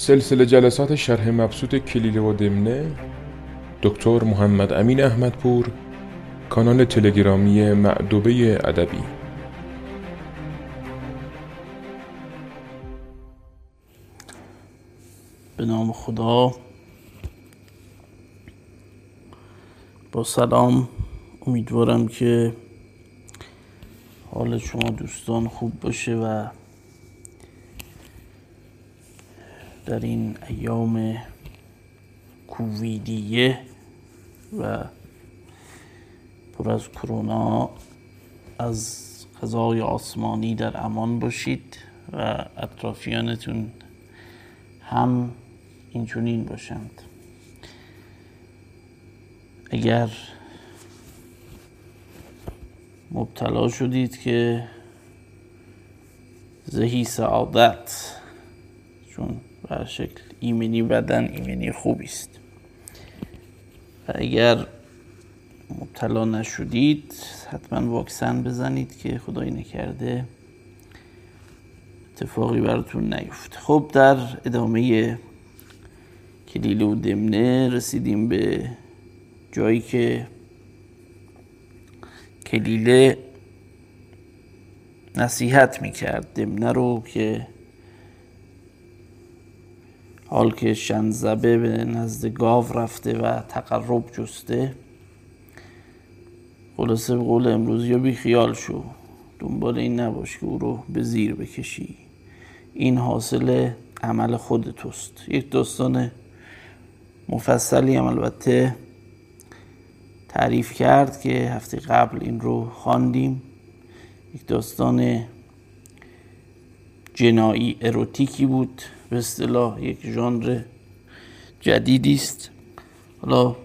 سلسله جلسات شرح مبسوط کلیله و دمنه دکتر محمد امین احمدپور کانال تلگرامی معدوبه ادبی. به نام خدا. با سلام امیدوارم که حال شما دوستان خوب باشه و در این ایام کوویدیه و پر از کرونا از غذای آسمانی در امان باشید و اطرافیانتون هم اینچونین باشند. اگر مبتلا شدید که زهی سعادت چون به شکل ایمنی بدن ایمنی خوبی است. و اگر مبتلا نشدید حتما واکسن بزنید که خدایی نکرده اتفاقی براتون نیفت خب در ادامه کلیله و دمنه رسیدیم به جایی که کلیله نصیحت می‌کرد. دمنه رو که حال که شنزبه به نزد گاو رفته و تقرب جسته خلاصه به قول امروز یا بی خیال شو دنبال این نباش که او رو به زیر بکشی. این حاصل عمل خود توست. یک داستان مفصلی هم البته تعریف کرد که هفته قبل این رو خواندیم. یک داستان جنایی اروتیکی بود. به اصطلاح یک ژانر جدیدی است. حالا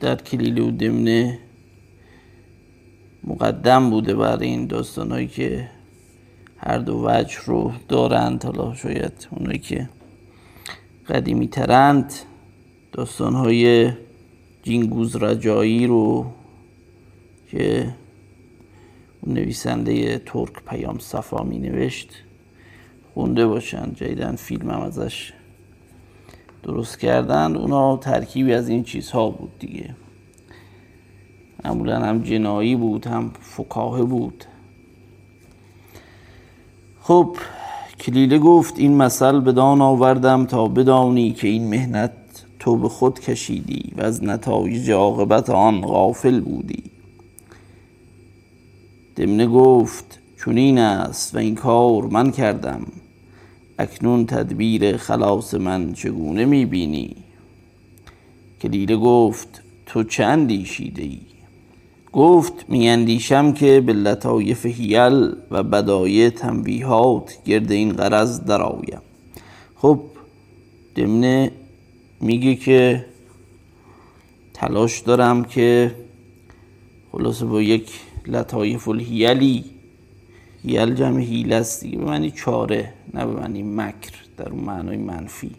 در کلیله و دمنه مقدم بوده برای این داستان هایی که هر دو وجه رو دارند. حالا شاید اونایی که قدیمی ترند داستان های جینگوز رجایی رو که نویسنده ترک پیام صفا می نوشت. خونده باشن. جدیدن فیلم هم ازش درست کردن. اونا ترکیبی از این چیزها بود دیگه. معمولا هم جنایی بود هم فکاهه بود. خب کلیله گفت این مثل بدان آوردم تا بدانی که این مهنت تو به خود کشیدی و از نتایج عاقبت آن غافل بودی. دمنه گفت چونین است و این کار من کردم. اکنون تدبیر خلاص من چگونه می‌بینی؟ کلیله گفت تو چه اندیشیده ای گفت میاندیشم که به لطایف هیل و بدایع تنبیهات گرد این غرض درآیم. خب دمنه میگه که تلاش دارم که خلاصه با یک لطایف الهیلی هیل جمع هیل است دیگه. به معنی چاره نه به معنی مکر در اون معنای منفی.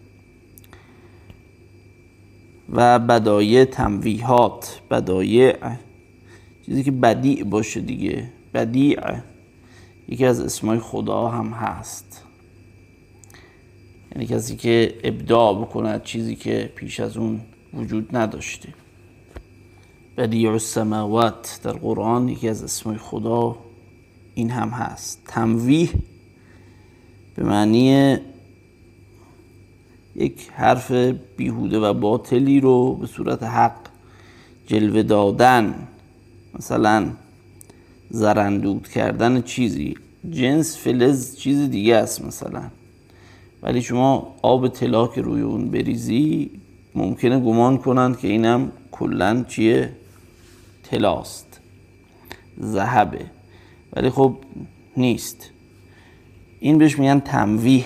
و بدایع تنویحات بدایع چیزی که بدیع باشه دیگه. بدیع یکی از اسمای خدا هم هست. یعنی کسی که ابداع بکند چیزی که پیش از اون وجود نداشته. بدیع السماوات در قرآن یکی از اسمای خدا. این هم هست. تمویه به معنی یک حرف بیهوده و باطلی رو به صورت حق جلوه دادن. مثلا زرندود کردن چیزی. جنس فلز چیز دیگه است مثلا. ولی شما آب طلا که روی اون بریزی ممکنه گمان کنند که اینم کلا چیه؟ طلاست. ذهبه. ولی خب نیست. این بهش میگن تمویه.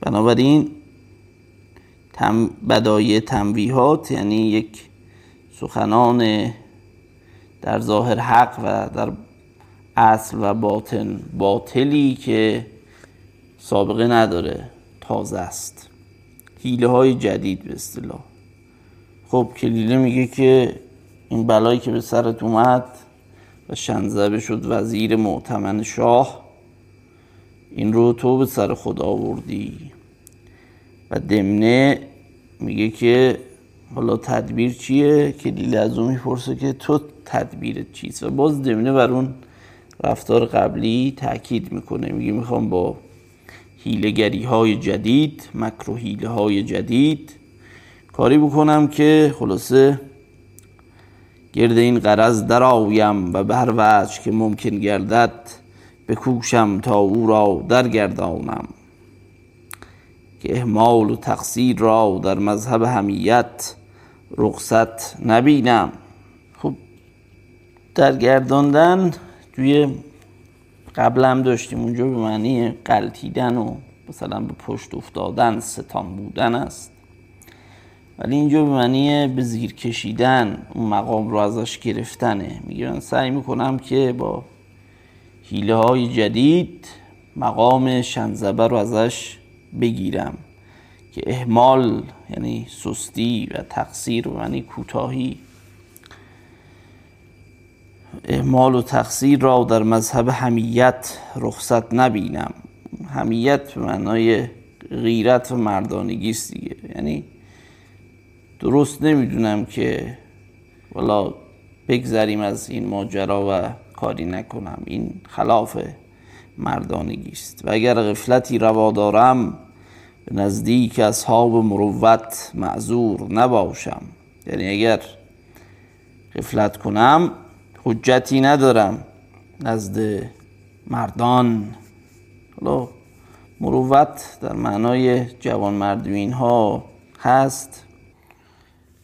بنابراین تم بدایع تنویحات یعنی یک سخنان در ظاهر حق و در اصل و باطن باطلی که سابقه نداره تازه است. حیله های جدید به اصطلاح. خب کلیله میگه که این بلایی که به سرت اومد و شنزبه شد وزیر معتمن شاه. این رو تو به سر خود آوردی. و دمنه میگه که حالا تدبیر چیه؟ که لیل از اون می‌پرسه که تو تدبیرت چیست؟ و باز دمنه بر اون رفتار قبلی تاکید می‌کنه. میگه می‌خوام با هیلگری های جدید مکر هیله های جدید کاری بکنم که خلاصه گرد این قرض درآیم و به هر وجه که ممکن گردد بکوشم تا او را درگردانم. که اهمال و تقصیر را در مذهب همیت رخصت نبینم. خب درگرداندن توی قبل هم داشتیم اونجا به معنی قلتیدن و مثلا به پشت افتادن ستان بودن است. ولی اینجا به معنی به زیر کشیدن اون مقام رو ازش گرفتنه. میگه من سعی می‌کنم که با حیله های جدید مقام شنزبه رو ازش بگیرم که اهمال یعنی سستی و تقصیر و معنی کوتاهی اهمال و تقصیر را در مذهب همیت رخصت نبینم. همیت به معنای غیرت و مردانگی دیگه. یعنی درست نمی‌دونم که والا بگذریم از این ماجرا و کاری نکنم. این خلاف مردانگی است و اگر غفلتی روا دارم به نزدیک اصحاب مروت معذور نباشم. یعنی اگر غفلت کنم حجتی ندارم نزد مردان. حالا مروت در معنای جوان مردوین ها هست.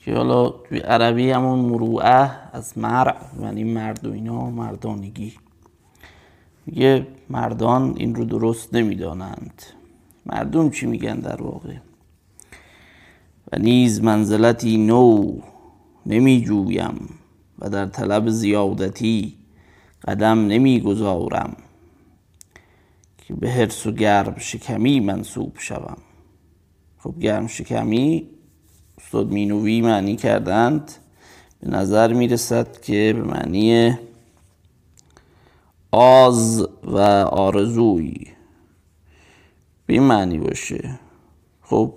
که حالا توی عربی همون مروعه از مرع یعنی مرد و اینا مردانگی. میگه مردان این رو درست نمی‌دانند. مردم چی میگن در واقع؟ و نیز منزلتی نو نمی جویم و در طلب زیادتی قدم نمی گذارم که به حرس و گرم شکمی منصوب شوم. خب گرم شکمی استاد مینوی معنی کردند. به نظر می رسد که به معنی آز و آرزوی به این معنی باشه. خب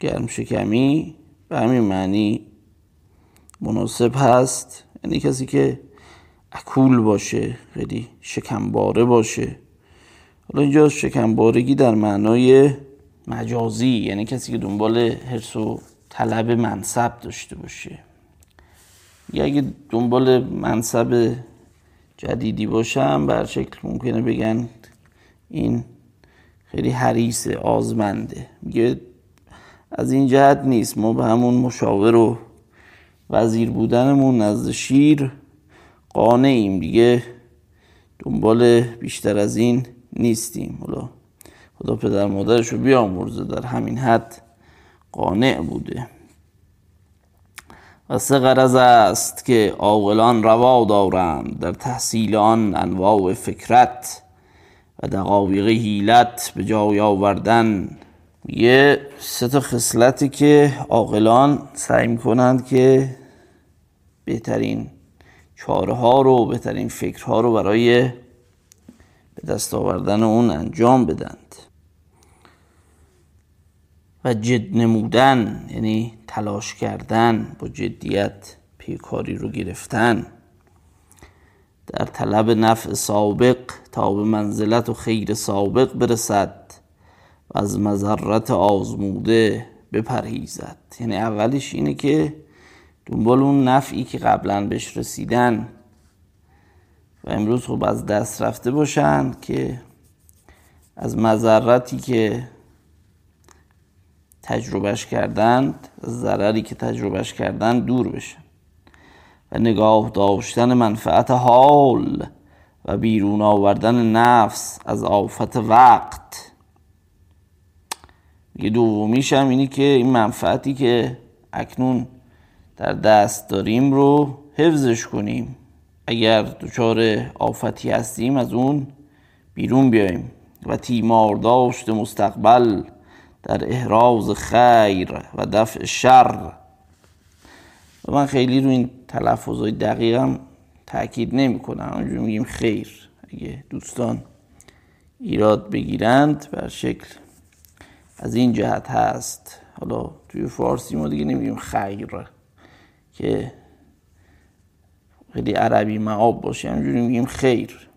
گرم شکمی به همین معنی مناسب هست. یعنی کسی که اکول باشه خیلی شکمباره باشه. حالا اینجا شکمبارگی در معنای مجازی یعنی کسی که دنبال حرس و طلب منصب داشته باشه. یا اگه دنبال منصب جدیدی باشم بر شکل ممکنه بگن این خیلی حریص آزمنده. میگه از این جهت نیست. ما به همون مشاور و وزیر بودنمون نزد شیر قانعیم. دیگه دنبال بیشتر از این نیستیم. حالا خدا پدر مادرش رو بیامرزه در همین حد. قانع بوده. و سه غرض است که عاقلان روا دارند در تحصیل آن انواع فکرت و دقایق هیلت به جای آوردن. یه سه تا خصلتی که عاقلان سعی می‌کنند که بهترین چاره ها رو بهترین فکرها رو برای به دست آوردن اون انجام بدند و جد نمودن یعنی تلاش کردن با جدیت پیکاری رو گرفتن. در طلب نفع سابق تا به منزلت و خیر سابق برسد و از مذرت آزموده بپرهیزد. یعنی اولش اینه که دنبال اون نفعی که قبلا بهش رسیدن و امروز خب از دست رفته باشن که از مذرتی که تجربهش کردند ضرری که تجربهش کردند دور بشن و نگاه داشتن منفعت حال و بیرون آوردن نفس از آفت وقت. یه دومیش هم اینی که این منفعتی که اکنون در دست داریم رو حفظش کنیم. اگر دچار آفتی هستیم از اون بیرون بیایم و تیمار داشت مستقبل در احراز خیر و دفع شر. و من خیلی رو این تلفظ های دقیقم تاکید نمی کنم اونجور میگیم خیر. اگه دوستان ایراد بگیرند بر شکل از این جهت هست. حالا توی فارسی ما دیگه نمیگیم خیر که خیلی عربی معاب باشه. همجوری میگیم خیر.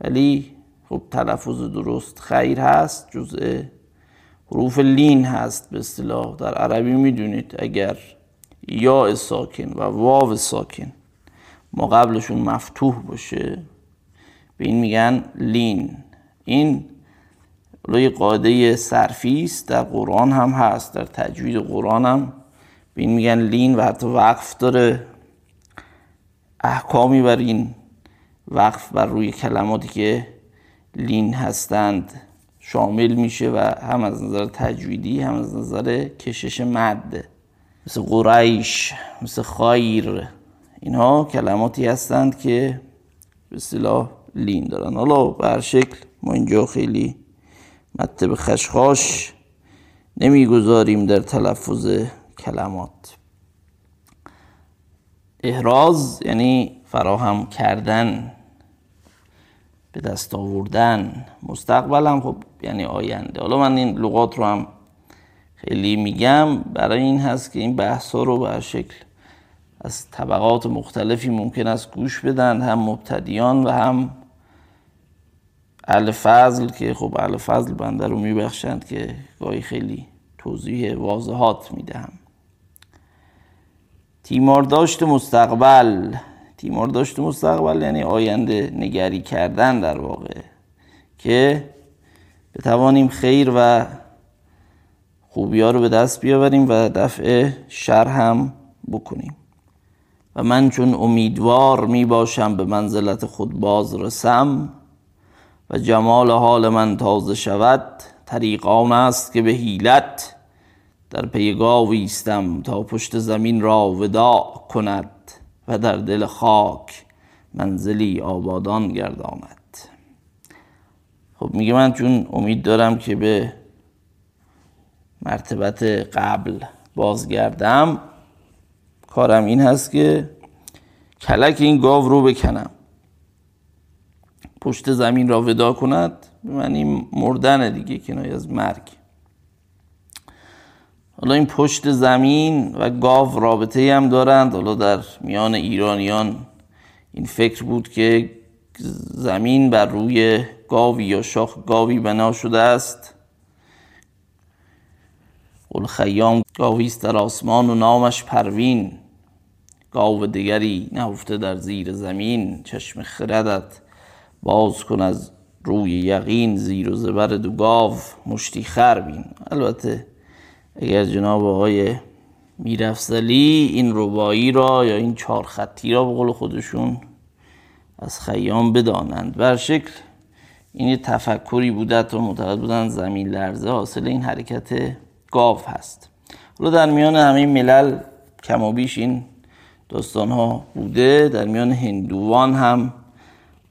ولی خب تلفظ درست خیر هست جزء حروف لین هست به اصطلاح. در عربی می‌دونید اگر یا ساکن و واو ساکن ما قبلشون مفتوح باشه به این میگن لین. این روی قاعده صرفی است در قرآن هم هست در تجوید قرآن هم. به این میگن لین و حتی وقف داره. احکامی بر این وقف بر روی کلماتی که لین هستند. شامل میشه و هم از نظر تجویدی هم از نظر کشش مد مثل قریش مثل خایر اینها کلماتی هستند که به اصطلاح لین دارن. حالا بر شکل ما اینجا خیلی مطب خشخاش نمی‌گذاریم در تلفظ کلمات. احراز یعنی فراهم کردن. به دست آوردن. مستقبل هم خب یعنی آینده. حالا من این لغات رو هم خیلی میگم. برای این هست که این بحث ها رو به شکل از طبقات مختلفی ممکن است گوش بدن. هم مبتدیان و هم اهل که خب اهل فضل بنده رو میبخشند که گاهی خیلی توضیح واضحات می‌دهم. تیمار داشت مستقبل. تیمار داشت مستقبل یعنی آینده نگری کردن در واقع که بتوانیم خیر و خوبی ها رو به دست بیاوریم و دفع شر هم بکنیم. و من چون امیدوار می باشم به منزلت خود باز رسم و جمال حال من تازه شود طریقان است که به حیلت در پی گاویستم تا پشت زمین را وداع کند. و در دل خاک منزلی آبادان گرداند. خب میگه من چون امید دارم که به مرتبت قبل بازگردم کارم این هست که کلک این گاو رو بکنم. پشت زمین را ودا کند من این مردن دیگه کنایه از مرگ. حالا این پشت زمین و گاو رابطه هم دارند. حالا در میان ایرانیان این فکر بود که زمین بر روی گاوی یا شاخ گاوی بنا شده است. قل خیام گاویست در آسمان و نامش پروین. گاو دیگری نهفته در زیر زمین. چشم خردت باز کن از روی یقین. زیر و زبر دو گاو مشتی خربین البته اگر جناب آقای میرفزلی این ربایی را یا این چهار خطی را به قول خودشون از خیام بدانند. بر شکل این تفکری بوده تا معتقد بودن زمین لرزه حاصل این حرکت گاو هست. حالا در میان همه ملل کم و بیش این داستان ها بوده در میان هندوان هم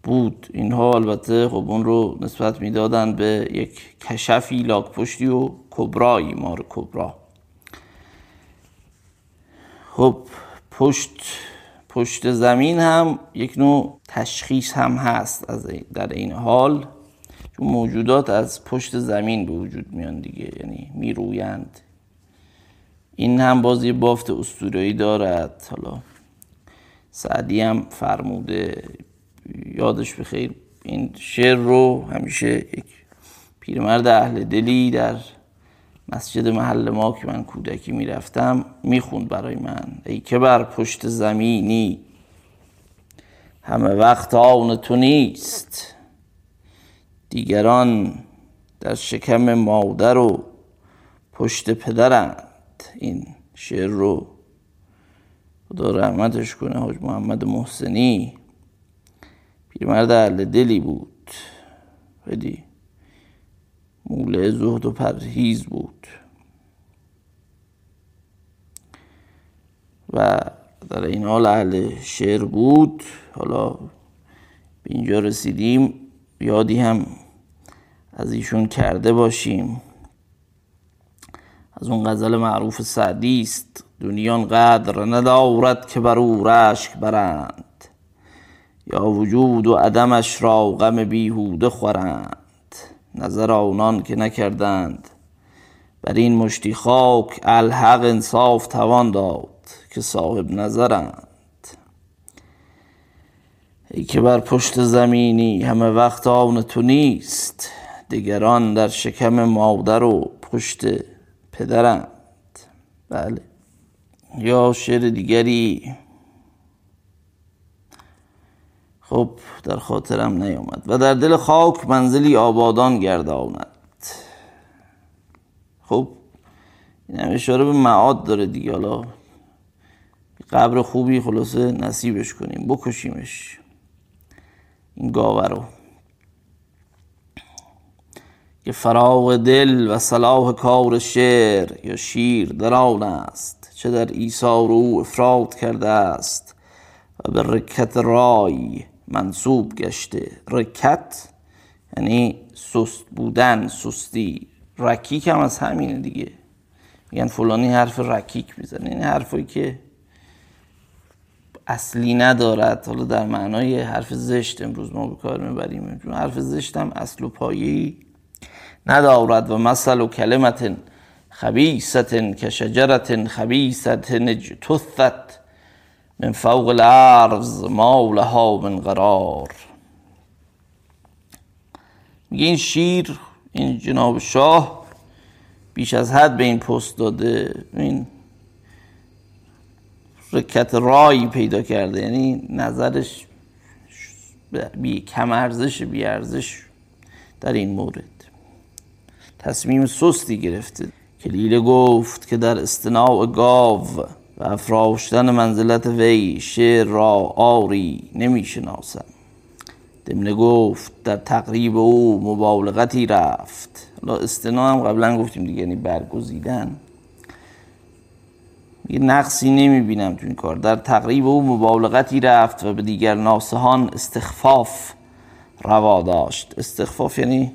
بود. اینها البته خب اون رو نسبت می‌دادن به یک کشفی لاک پشتی و کبرایی مار کبرا. خب پشت پشت زمین هم یک نوع تشخیص هم هست از در این حال. چون موجودات از پشت زمین به وجود میان دیگه یعنی میرویند. این هم باز یه بافت استورایی دارد. حالا سعدی هم فرموده یادش بخیر این شعر رو همیشه یک پیرمرد اهل دلی در مسجد محل ما که من کودکی می‌رفتم می‌خوند برای من. ای که بر پشت زمینی همه وقت آن تو نیست. دیگران در شکم مادر و پشت پدرند. این شعر رو خدا رحمتش کنه حاج محمد محسنی. پیرمرد اهل دلی بود. خیلی مولع زهد و پرهیز بود. و در این حال اهل شعر بود. حالا به اینجا رسیدیم. یادی هم از ایشون کرده باشیم. از اون غزل معروف سعدی است. دنیان قدر ندارد که بر او رشک برند. یا وجود و عدمش را غم بیهوده خورند. نظر آنان که نکردند. بر این مشتی خاک الحق انصاف توان داد که صاحب نظرند. ای که بر پشت زمینی همه وقت آن تو نیست دیگران در شکم مادر و پشت پدرند. بله. یا شعر دیگری. خب در خاطرم نیامد و در دل خاک منزلی آبادان گرداند خب این هم اشاره به معاد داره دیگه. حالا قبر خوبی خلاصه نصیبش کنیم. بکشیمش این گاوه رو. که فراغ دل و صلاح کار شعر یا شیر در آن است. چه در ایثار او افراد کرده است و به رکت رای منصوب گشته. رکت یعنی سست بودن سستی. رکیک هم از همینه دیگه. میگن فلانی حرف رکیک می‌زنه. این حرفایی که اصلی ندارد. حالا در معنای حرف زشت امروز ما به کار می‌بریم. چون حرف زشت هم اصل و پایه‌ای ندارد. و مثل و کلمت خبیست که شجرت خبیست اجتثت من فوق الارض ما لها من قرار میگه این شیر این جناب شاه بیش از حد به این پست داده. این رکت رایی پیدا کرده. یعنی نظرش بی کم ارزش بی ارزش در این مورد. تصمیم سستی گرفته. کلیله گفت که در استناع گاو و افراشتن منزلت وی شعر را آری نمی شناسم دمنه گفت در تقریب او مبالغتی رفت. حالا استنا هم قبلا گفتیم دیگه یعنی برگزیدن. یه نقصی نمی بینم تو این کار. در تقریب او مبالغتی رفت و به دیگر ناسهان استخفاف روا داشت. استخفاف یعنی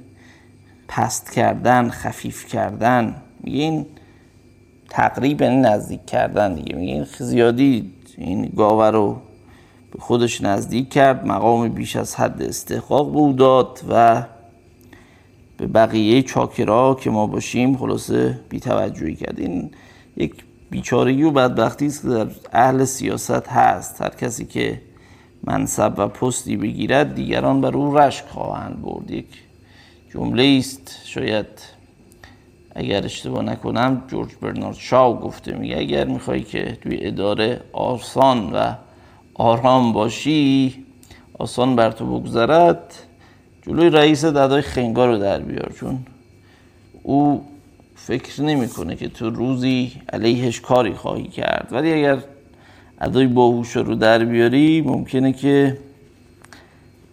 پست کردن خفیف کردن. این تقریبا نزدیک کردن دیگه. میگه زیادی این گاوه رو به خودش نزدیک کرد. مقام بیش از حد استحقاق بود داد و به بقیه چاکرا که ما باشیم خلاصه بیتوجهی کرد. این یک بیچارگی و بدبختی است که در اهل سیاست هست. هر کسی که منصب و پستی بگیرد دیگران بر او رشک خواهند برد. یک جمله است. شاید اگر اشتباه نکنم جورج برنارد شاو گفته میگه اگر می‌خوای که توی اداره آسان و آرام باشی آسان بر تو بگذرد جلوی رئیس ددای خنگا رو در بیار چون او فکر نمی‌کنه که تو روزی علیهش کاری خواهی کرد. ولی اگر ادای باهوش رو در بیاری ممکنه که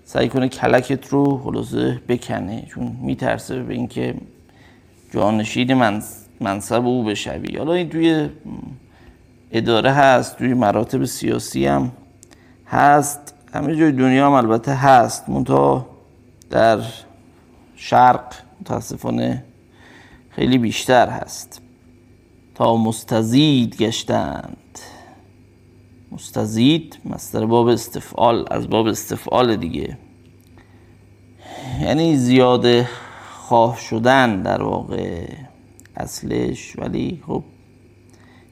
سعی کنه کلکت رو خلاصه بکنه چون میترسه به اینکه جانشین منصب او بشوی. حالا این توی اداره هست توی مراتب سیاسی هم هست. همه جای دنیا هم البته هست. منتها در شرق متاسفانه خیلی بیشتر هست. تا مستزید گشتند. مستزید مستر باب استفعال از باب استفعال دیگه. یعنی زیاده خواه شدن در واقع اصلش. ولی خب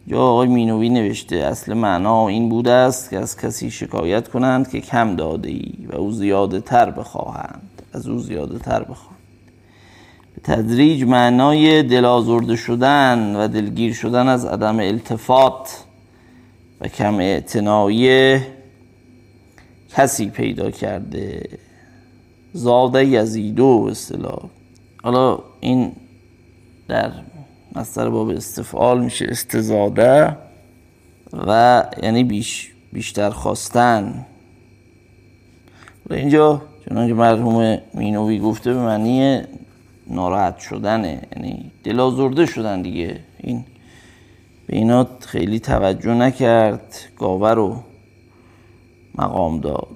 جا آقای مینوی نوشته اصل معنا این بوده است که از کسی شکایت کنند که کم داده ای و او زیاده تر بخواهند. از او زیاده تر بخواهند. به تدریج معنای دل شدن و دلگیر شدن از عدم التفات و کم اعتنایی کسی پیدا کرده. زاده یزیدو اصطلاح. حالا این در مستر باب استفعال میشه استزاده و یعنی بیش بیشتر خواستن. و اینجا چنانکه مرحوم مینوی گفته به معنی ناراحت شدنه یعنی دل شدن دیگه. این به اینا خیلی توجه نکرد گاوه رو مقام داد.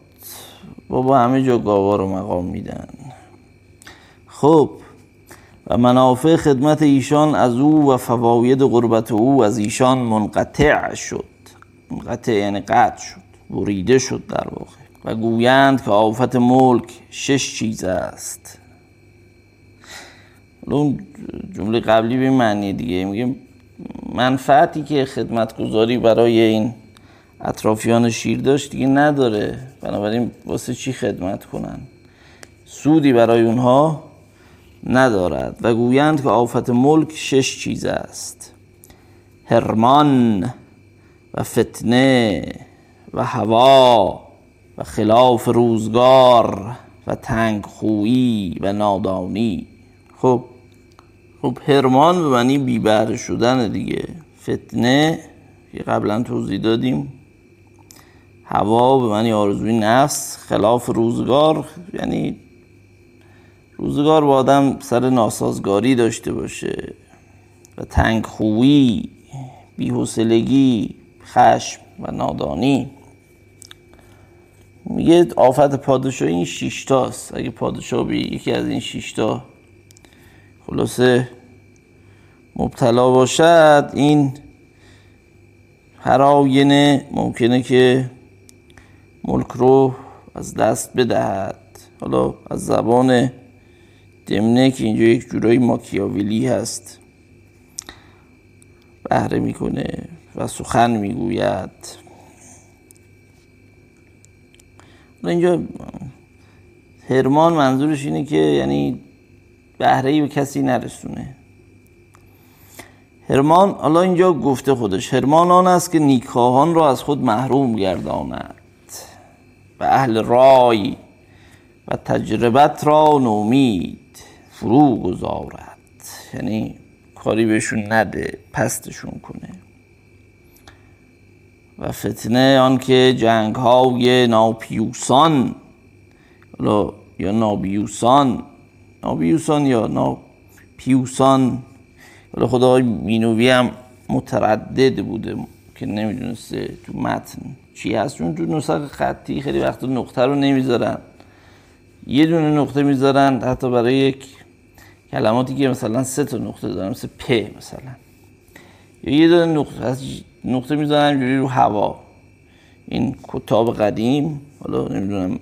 بابا همه جا گاوه رو مقام میدن. خب و منافع خدمت ایشان از او و فواید غربت او از ایشان منقطع شد. منقطع یعنی قطع شد بریده شد در واقع. و گویند که آفت ملک شش چیز است. اون جمله قبلی به معنی دیگه میگه منفعتی که خدمتگذاری برای این اطرافیان شیر داشت دیگه نداره. بنابراین واسه چی خدمت کنن؟ سودی برای اونها ندارد و گویند که آفت ملک شش چیز است هرمان و فتنه و هوا و خلاف روزگار و تنگ خویی و نادانی. خب خب هرمان به معنی بیبهره شدن دیگه. فتنه که قبلا توضیح دادیم. هوا به معنی آرزوی نفس خلاف روزگار یعنی روزگار با آدم سر ناسازگاری داشته باشه و تنگ خویی بیحسلگی خشم و نادانی. میگه آفت پادشاه این شیشتاست اگه پادشاه به یکی از این شیشتا خلاصه مبتلا باشد این هر آینه ممکنه که ملک رو از دست بدهد. حالا از زبان دمنه که اینجا یک جورایی ماکیاویلی هست. بهره می‌کنه و سخن می‌گوید. اینجا هرمان منظورش اینه که یعنی بهره به کسی نرسونه. هرمان حالا اینجا گفته خودش هرمان آن است که نیکخواهان را از خود محروم گرداند. و اهل رای و تجربت را نومید. فرو گذارد. یعنی کاری بهشون نده پستشون کنه. و فتنه آنکه جنگ های ناپیوسان یا نابیوسان نابیوسان یا ناپیوسان ولی خدای مینوی هم متردد بوده که نمی‌دونسته تو متن چی هست. چون تو نسخ خطی خیلی وقت نقطه رو نمی‌ذارن. یه دونه نقطه می‌ذارن حتی برای یک کلماتی که مثلا سه تا نقطه دارن مثل پ مثلا. یا یه دونه نقطه نقطه می‌ذارن جوری رو هوا. این کتاب قدیم حالا نمی‌دونم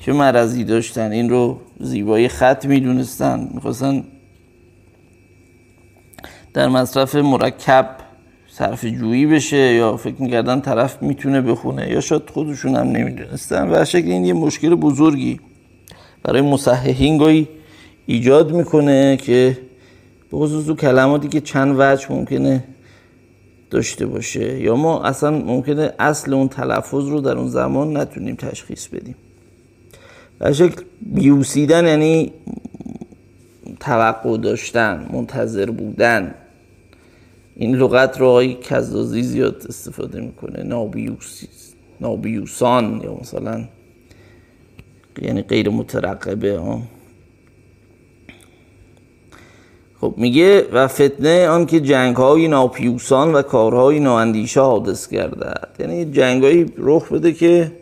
چه مرضی داشتن این رو زیبایی خط می‌دونستن. می‌خواستن در مصرف مرکب صرف جویی بشه یا فکر می‌کردن طرف می‌تونه بخونه. یا شاید خودشون هم نمی‌دونستن. و شکل این یه مشکل بزرگی برای مصححین گاهی ایجاد می‌کنه که به خصوص تو کلماتی که چند وجه ممکنه داشته باشه. یا ما اصلا ممکنه اصل اون تلفظ رو در اون زمان نتونیم تشخیص بدیم. به شکل بیوسیدن یعنی توقع داشتن منتظر بودن. این لغت رو آقای کزازی زیاد استفاده می‌کنه. نابیوس نابیوسان یا مثلا یعنی غیر مترقبه ها خب میگه و فتنه آن که جنگ های ناپیوسان و کارهای نااندیشه حادث گردد. یعنی جنگ های رخ بده که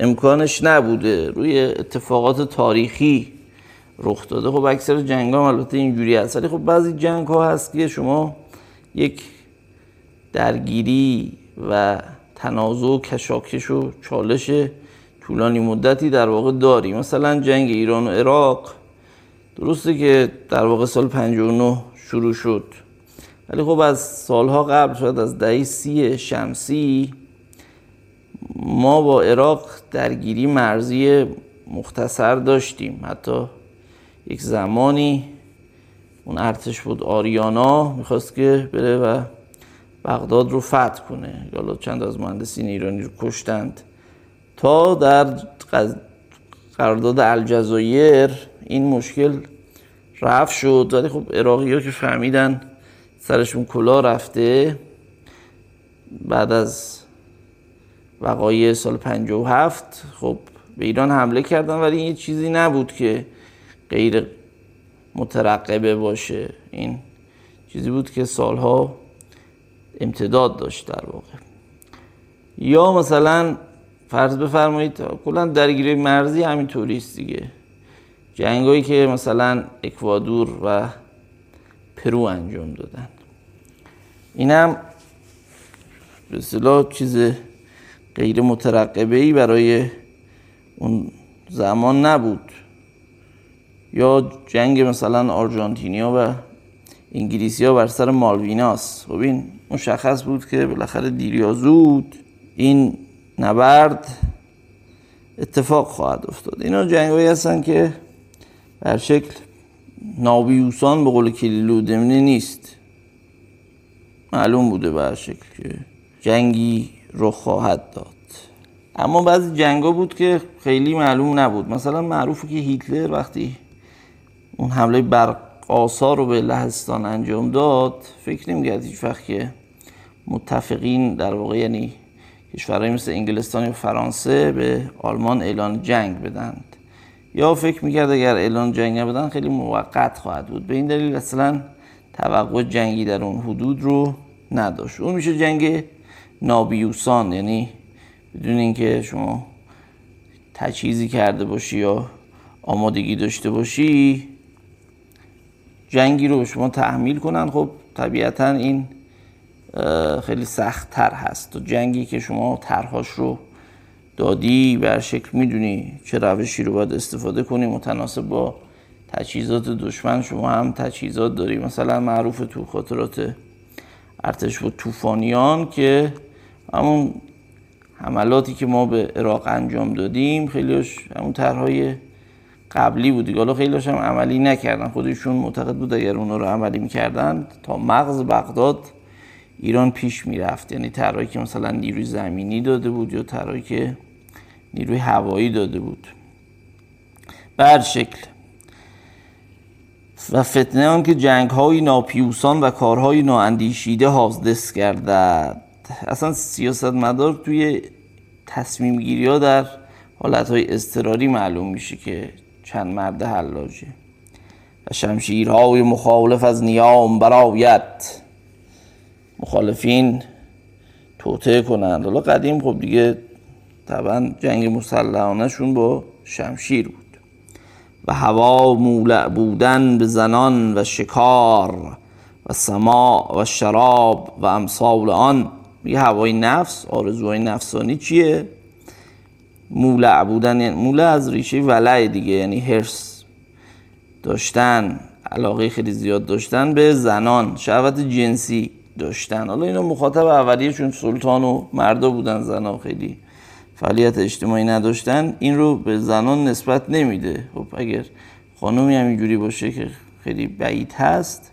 امکانش نبوده. روی اتفاقات تاریخی رخ داده. خب اکثر جنگ ها البته اینجوری هست. ولی خب بعضی جنگ ها هست که شما یک درگیری و تنازع و کشاکش و چالش طولانی مدتی در واقع داری. مثلا جنگ ایران و عراق درسته که در واقع سال 59 شروع شد. ولی خب از سالها قبل شد از دهه سی شمسی ما با عراق درگیری مرزی مختصر داشتیم. حتی یک زمانی اون ارتش بود آریانا می‌خواست که بره و بغداد رو فتح کنه. یا چند از مهندسین ایرانی رو کشتند. تا در قرارداد الجزایر این مشکل رفت شد. ولی خب عراقی ها که فهمیدن سرشون کلا رفته بعد از وقایع سال 57 خب به ایران حمله کردن. ولی این چیزی نبود که غیر مترقبه باشه. این چیزی بود که سالها امتداد داشت در واقع. یا مثلا فرض بفرمایید کلا درگیری مرزی همینطوری است دیگه. جنگایی که مثلا اکوادور و پرو انجام دادن. اینم به اصطلاح چیز غیر مترقبه ای برای اون زمان نبود. یا جنگ مثلا آرژانتینیا و انگلیسی ها بر سر مالویناس. خب این مشخص بود که بالاخره دیر یا زود این نبرد اتفاق خواهد افتاد. اینا جنگایی هستن که بر شکل نابیوسان به قول کلیلو دمنه نیست. معلوم بوده بر شکل که جنگی رو خواهد داد. اما بعضی جنگا بود که خیلی معلوم نبود. مثلا معروفه که هیتلر وقتی اون حمله بر آثار رو به لهستان انجام داد فکر نمیگرد هیچ وقت که متفقین در واقع یعنی کشورهای مثل انگلستان و فرانسه به آلمان اعلان جنگ بدند یا فکر می‌کرد اگر اعلان جنگ بدن خیلی موقت خواهد بود. به این دلیل اصلا توقع جنگی در اون حدود رو نداشت. اون میشه جنگ نابیوسان یعنی بدون اینکه شما تجهیزی کرده باشی یا آمادگی داشته باشی جنگی رو به شما تحمیل کنن. خب طبیعتا این خیلی سخت تر هست. و جنگی که شما ترهاش رو دادی بر شکل می‌دونی چه روشی رو باید استفاده کنی متناسب با تجهیزات دشمن. شما هم تجهیزات داری. مثلا معروف تو خاطرات ارتش و طوفانیان که همون حملاتی که ما به عراق انجام دادیم خیلیش همون طرحهای قبلی بود حالا خیلی هم عملی نکردن. خودشون معتقد بود اگر اونا رو عملی می‌کردن تا مغز بغداد ایران پیش می‌رفت. یعنی طرحی که مثلا نیروی زمینی داده بود یا طرحی که نیروی هوایی داده بود. بر شکل. و فتنه آن که جنگ های ناپیوسان و کارهای نااندیشیده حاضدس گردد. اصلا سیاست مدار توی تصمیم گیری ها در حالت های استراری معلوم میشه که چند مرد حلاجه. و شمشیرهای مخالف از نیام برایت مخالفین توته کنند. حالا قدیم خب دیگه طبعا جنگ مسلحانه شون با شمشیر بود. و هوا مولع بودن به زنان و شکار و سماع و شراب و امثال آن. میگه هوای نفس آرزوهای نفسانی چیه؟ مولع بودن یعنی مولع از ریشه ولع دیگه یعنی هرس داشتن علاقه خیلی زیاد داشتن به زنان. شهوت جنسی داشتن. حالا اینا مخاطب اولیه چون سلطان و مردا بودن زنان خیلی فعالیت اجتماعی نداشتن. این رو به زنان نسبت نمیده. خب اگر خانومی هم اینجوری باشه که خیلی بعید هست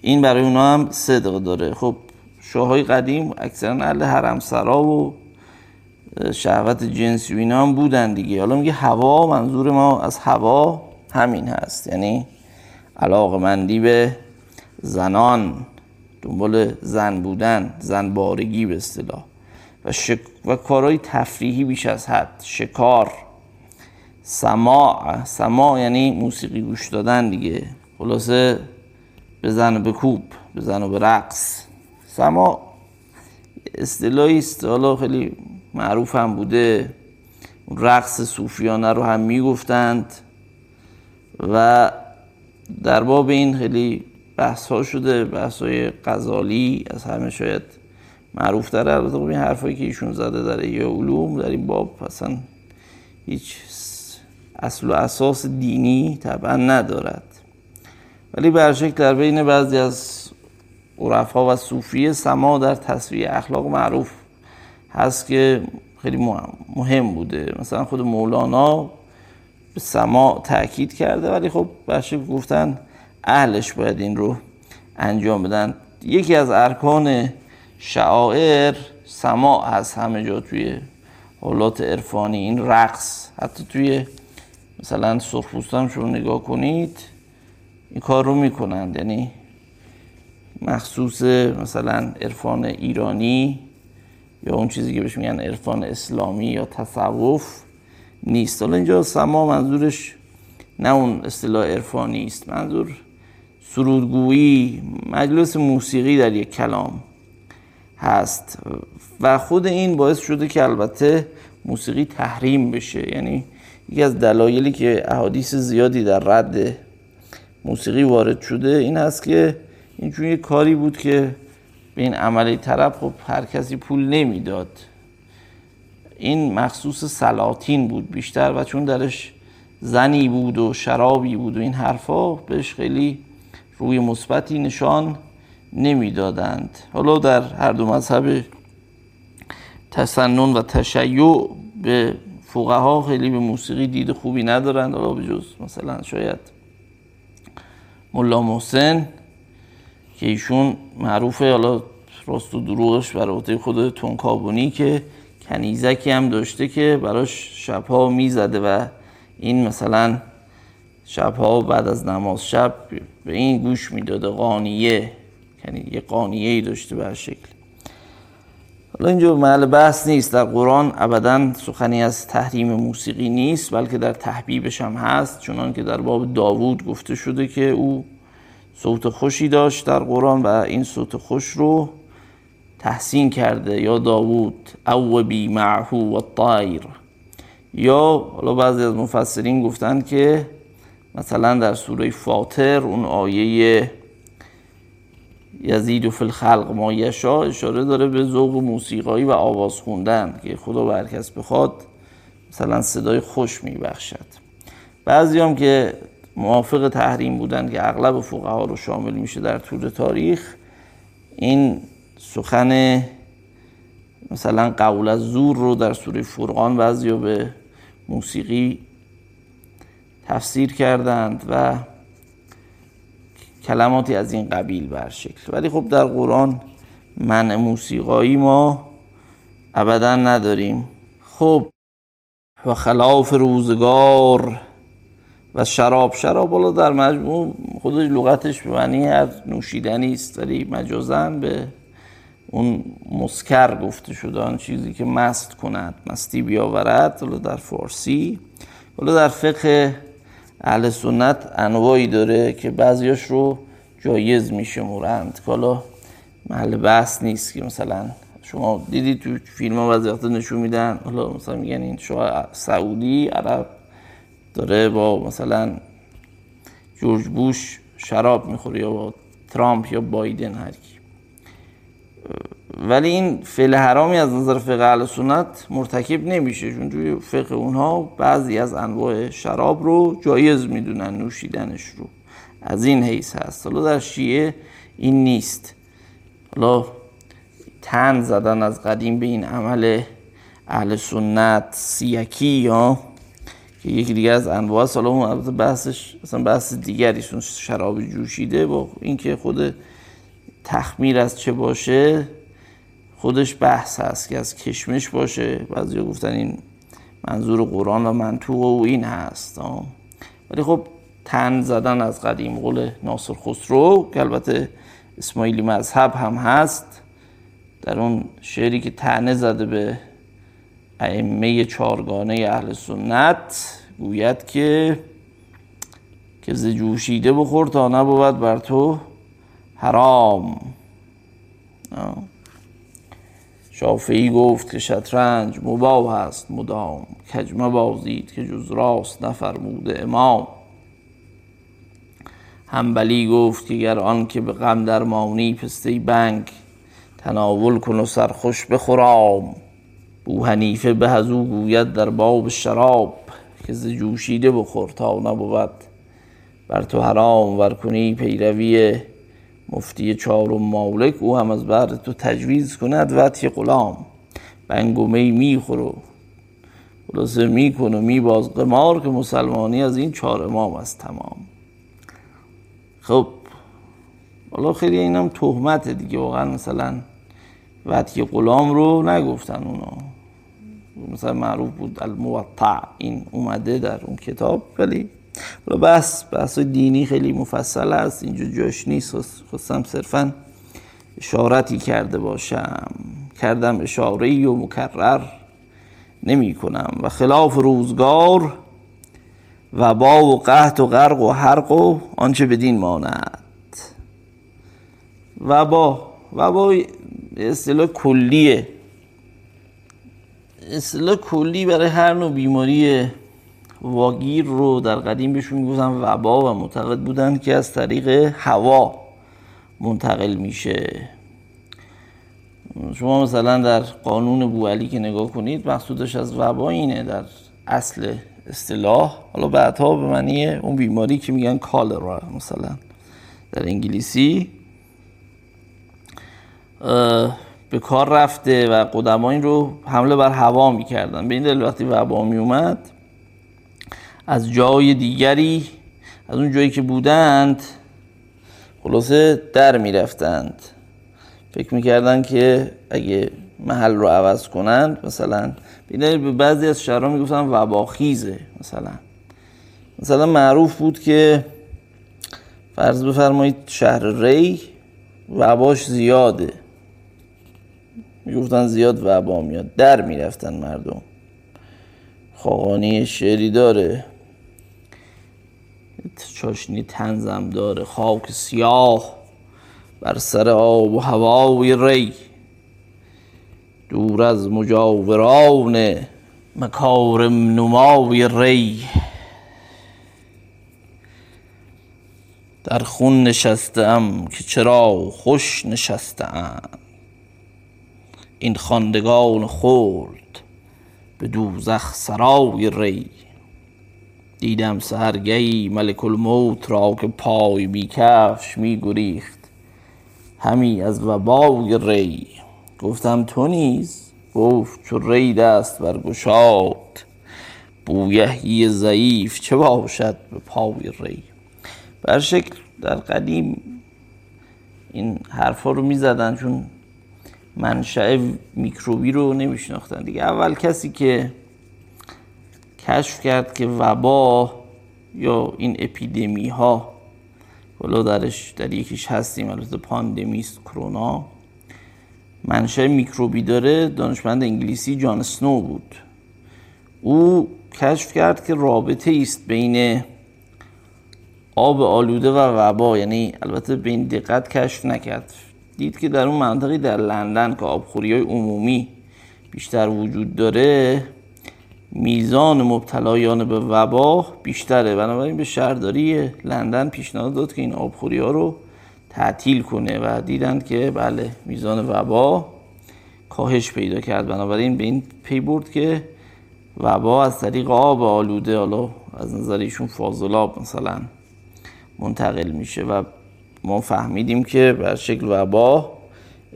این برای اونا هم صدق داره. خب شاههای قدیم اکثرا اهل حرم سرا و شهوت جنسی و اینا هم بودن دیگه. حالا میگه هوا منظور ما از هوا همین هست. یعنی علاقه مندی به زنان. دنبال زن بودن زن بارگی به اصطلاح. و, شک... و کارهای تفریحی بیش از حد. شکار. سماع سماع یعنی موسیقی گوش دادن دیگه. خلاصه بزن و بکوب بزن و به رقص. سماع اصطلاحی است. حالا خیلی معروف هم بوده رقص صوفیانه رو هم می‌گفتند. و در باب این خیلی بحث ها شده بحث های غزالی از همه شاید معروف تره. البته این حرفایی که ایشون زده در یه علوم در این باب اصلا هیچ اصل و اساس دینی طبعا ندارد. ولی برشک در بین بعضی از عرفا و صوفی سما در تصویر اخلاق معروف هست که خیلی مهم بوده. مثلا خود مولانا به سما تاکید کرده ولی خب بشه گفتن اهلش باید این رو انجام بدن. یکی از ارکان شعائر سما هست همه جا توی حالات عرفانی این رقص. حتی توی مثلا سرخپوستان شما نگاه کنید این کار رو می‌کنند. یعنی مخصوص مثلا عرفان ایرانی یا اون چیزی که بهش میگن عرفان اسلامی یا تصوف نیست. حالا اینجا سما منظورش نه اون اصطلاح عرفانی است. منظور سرودگویی مجلس موسیقی در یک کلام هست و خود این باعث شده که البته موسیقی تحریم بشه. یعنی یکی از دلایلی که احادیث زیادی در رد موسیقی وارد شده این هست که این چون یک کاری بود که به این عملی طرف خب هر کسی پول نمی‌داد. این مخصوص سلاطین بود بیشتر و چون درش زنی بود و شرابی بود و این حرفا بهش خیلی روی مثبتی نشان نمی‌دادند. حالا در هر دو مذهب تسنن و تشیع به فقها خیلی به موسیقی دید خوبی ندارند. حالا به جز مثلا شاید ملا محسن که ایشون معروفه. حالا راست و دروغش برای خود تونکابونی که کنیزکی هم داشته که براش شبها می‌زده و این مثلا شبها بعد از نماز شب به این گوش می‌داده قانیه. یعنی یه قانیه ای داشته به شکل حالا اینجا محل بحث نیست. در قرآن ابدا سخنی از تحریم موسیقی نیست بلکه در تحبیبش هم هست چنان که در باب داوود گفته شده که او صوت خوشی داشت در قرآن و این صوت خوش رو تحسین کرده. یا داوود او بی معهو و طایر. یا حالا بعضی از مفسرین گفتن که مثلا در سوره فاطر اون آیه یزید و فی الخلق ما یشا اشاره داره به ذوق موسیقایی و آواز خوندن که خدا به بخواد مثلا صدای خوش میبخشد. بعضی هم که موافق تحریم بودن که اغلب فقها رو شامل میشه در طول تاریخ این سخن مثلا قول از زور رو در سوره فرقان بعضی به موسیقی تفسیر کردند و کلماتی از این قبیل بر شکل. ولی خب در قرآن من موسیقایی ما ابدا نداریم. خب و خلاف روزگار و شراب. شراب بالا در مجموع خودش لغتش به معنی هر نوشیدنی است ولی مجازن به اون مسکر گفته شده آن چیزی که مست کند مستی بیاورد در فارسی حالا در فقه اهل سنت انواعی داره که بعضیاش رو جایز میشمورند. که حالا محل بحث نیست که مثلا شما دیدی تو فیلم ها بعضی نشون میدن. حالا مثلا میگن این شما سعودی عرب داره با مثلا جورج بوش شراب می‌خوره یا با ترامپ یا بایدن هر کی. ولی این فعل حرامی از نظر فقه اهل سنت مرتکب نمیشه چون توی فقه اونها بعضی از انواع شراب رو جایز می‌دونن نوشیدنش رو. از این حیث هست. حالا در شیعه این نیست. حالا تن زدن از قدیم به این عمل اهل سنت سیکی یا که یکی دیگه از انواع حالا اون بحثش مثلا بحث دیگری شراب جوشیده با اینکه خود تخمیر از چه باشه؟ خودش بحث هست که از کشمش باشه. بعضی گفتن این منظور قرآن و منطوق و این هست. ولی خب تن زدن از قدیم قول ناصر خسرو که البته اسماعیلی مذهب هم هست در اون شعری که تنه زده به ائمه چارگانه اهل سنت گوید که که ز جوشیده بخور تا نبود بر تو حرام. شافعی گفت که شطرنج مباه است مدام کجمه بازید که جز راست نفرموده امام. همبلی گفت که گر آن که به غم درمانی پسته بنگ تناول کن و سرخوش بخورام بو حنیفه به از گوید در باب شراب که ز جوشیده بخور تا نبود. بر تو حرام ور کنی پیروی مفتی چهارم مالک او هم از بعد تو تجویز کند وطی غلام. می میخور و خلاصه میکن و میباز. قمار که مسلمانی از این چهار امام است تمام. خب حالا خیلی این هم تهمت دیگه. واقعا مثلا وطی غلام رو نگفتن اونا. مثلا معروف بود الموطع. این اومده در اون کتاب ولی بحث بحث دینی خیلی مفصل است. اینجا جاش نیست. خواستم صرفا اشارتی کرده باشم. کردم اشاره و مکرر نمی کنم. و خلاف روزگار و با و قحط و غرق و حرق و آنچه بدین ماند. و با و با اصطلاح کلیه اصطلاح کلی برای هر نوع بیماری واگیر رو در قدیم بهشون می‌گفتن وبا و معتقد بودن که از طریق هوا منتقل میشه. شما مثلا در قانون بوالی که نگاه کنید مقصودش از وبا اینه در اصل اصطلاح. حالا بعدها به معنی اون بیماری که میگن کالرا مثلا در انگلیسی به کار رفته و قدما این رو حمله بر هوا می‌کردن. به این دلیل وقتی وبا می اومد از جای دیگری از اون جایی که بودند خلاصه در می‌رفتند. فکر می‌کردن که اگه محل رو عوض کنند مثلا به بعضی از شهرها می‌گفتن وباخیزه مثلا. مثلا معروف بود که فرض بفرمایید شهر ری وباش زیاده. می‌گفتن زیاد وبا میاد. در می‌رفتن مردم. خاقانی شعری داره. چاشنی تنزم داره خاک سیاه بر سر آب و هوای ری. دور از مجاوران مکارم نمای ری. در خون نشسته که چرا خوش نشسته این خواندگان خلد به دوزخ سرای ری. دیدم سهرگهی ملک الموت را که پای بی کفش می گریخت. همی از وبای ری. گفتم تو نیز؟ گفت چو ری دست برگشاد بویهی ضعیف چه باشد به پای ری؟ بر شکل در قدیم این حرفا رو می‌زدن چون منشأ میکروبی رو نمیشناختن. دیگه اول کسی که کشف کرد که وبا یا این اپیدمی ها حالا درش در یکیش هستیم البته پاندمیست کرونا. منشأ میکروبی داره دانشمند انگلیسی جان سنو بود. او کشف کرد که رابطه است بین آب آلوده و وبا یعنی البته به این دقت کشف نکرد. دید که در اون منطقی در لندن که آبخوری های عمومی بیشتر وجود داره میزان مبتلایان به وبا بیشتره. بنابراین به شهرداری لندن پیشنهاد داد که این آبخوری ها رو تعطیل کنه و دیدند که بله میزان وبا کاهش پیدا کرد. بنابراین به این پی برد که وبا از طریق آب آلوده حالا از نظر ایشون فاضلاب مثلا منتقل میشه و ما فهمیدیم که بر شکل وبا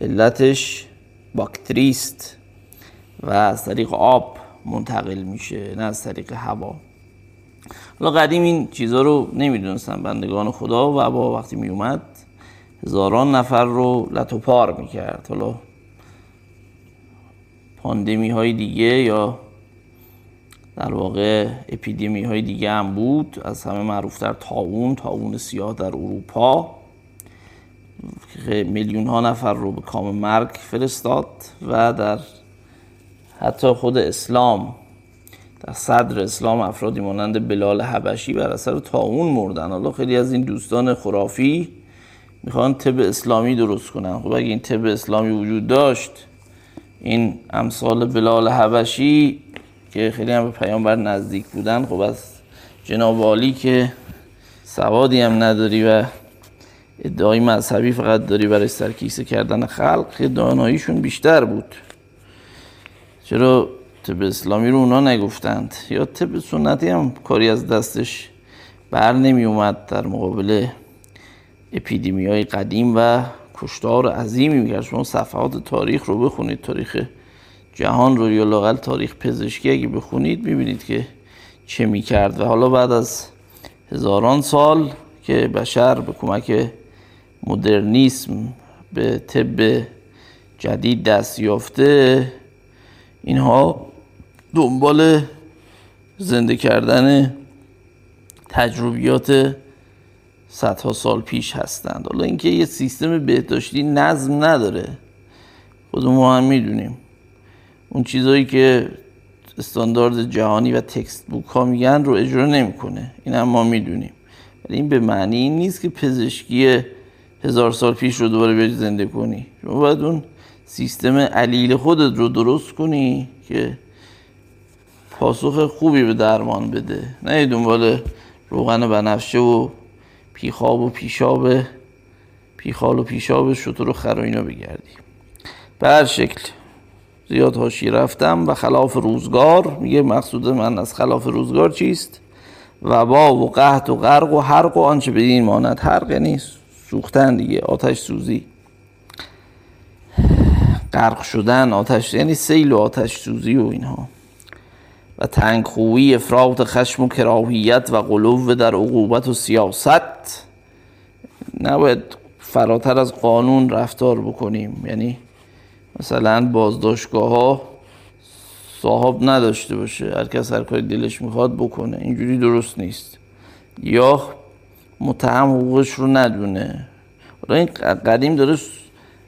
علتش باکتریست و از طریق آب منتقل میشه نه از طریق هوا. حالا قدیم این چیزها رو نمی‌دونستن بندگان خدا و با وقتی میومد هزاران نفر رو لطوپار می‌کرد. حالا پاندمی های دیگه یا در واقع اپیدمی های دیگه هم بود. از همه معروفتر تاون تاون سیاه در اروپا. میلیون ها نفر رو به کام مرگ فرستاد و در حتی خود اسلام در صدر اسلام افرادی مانند بلال حبشی بر اثر تاون مردن. حالا خیلی از این دوستان خرافی می‌خوان طب اسلامی درست کنن. خب اگه این طب اسلامی وجود داشت این امثال بلال حبشی که خیلی هم به پیامبر نزدیک بودن خب از جناب عالی که سوادی هم نداری و ادعای مذهبی فقط داری برای سرکیسه کردن خلق داناییشون بیشتر بود. چرا طب اسلامی رو اونا نگفتند؟ یا طب سنتی هم کاری از دستش بر نمی اومد در مقابل اپیدمی های قدیم و کشتار عظیمی میگرد شما صفحات تاریخ رو بخونید تاریخ جهان رو یا لاقل تاریخ پزشکی اگه بخونید می‌بینید که چه می‌کرد. و حالا بعد از هزاران سال که بشر به کمک مدرنیسم به طب جدید دست یافته اینها دنبال زنده کردن تجربیات صدها سال پیش هستند. حالا اینکه یه سیستم بهداشتی نظم نداره. خود ما هم می‌دونیم. اون چیزهایی که استاندارد جهانی و تکست بوک ها میگن رو اجرا نمی‌کنه. این هم ما می‌دونیم. ولی این به معنی این نیست که پزشکی هزار سال پیش رو دوباره بیاری زنده کنی. شما باید اون سیستم علیل خودت رو درست کنی که پاسخ خوبی به درمان بده. نه دنبال روغن بنفشه و پیخاب و پیشاب پیخال و پیشاب شطور و خر و اینا بگردی. به هر شکل زیاد هاشی رفتم و خلاف روزگار میگه مقصود من از خلاف روزگار چیست؟ و با و قحط و غرق و حرق و آنچه بدین ماند. حرق یعنی سوختن دیگه آتش سوزی. غرق شدن آتش یعنی سیل و آتش سوزی و اینها. و تنگ خویی افراط خشم و کراهیت و قلوب در عقوبت و سیاست. نباید فراتر از قانون رفتار بکنیم. یعنی مثلا بازداشتگاه ها صاحب نداشته باشه. هر کس هر کاری دلش می‌خواد بکنه. اینجوری درست نیست. یا متهم حقوقش رو ندونه. این قدیم داره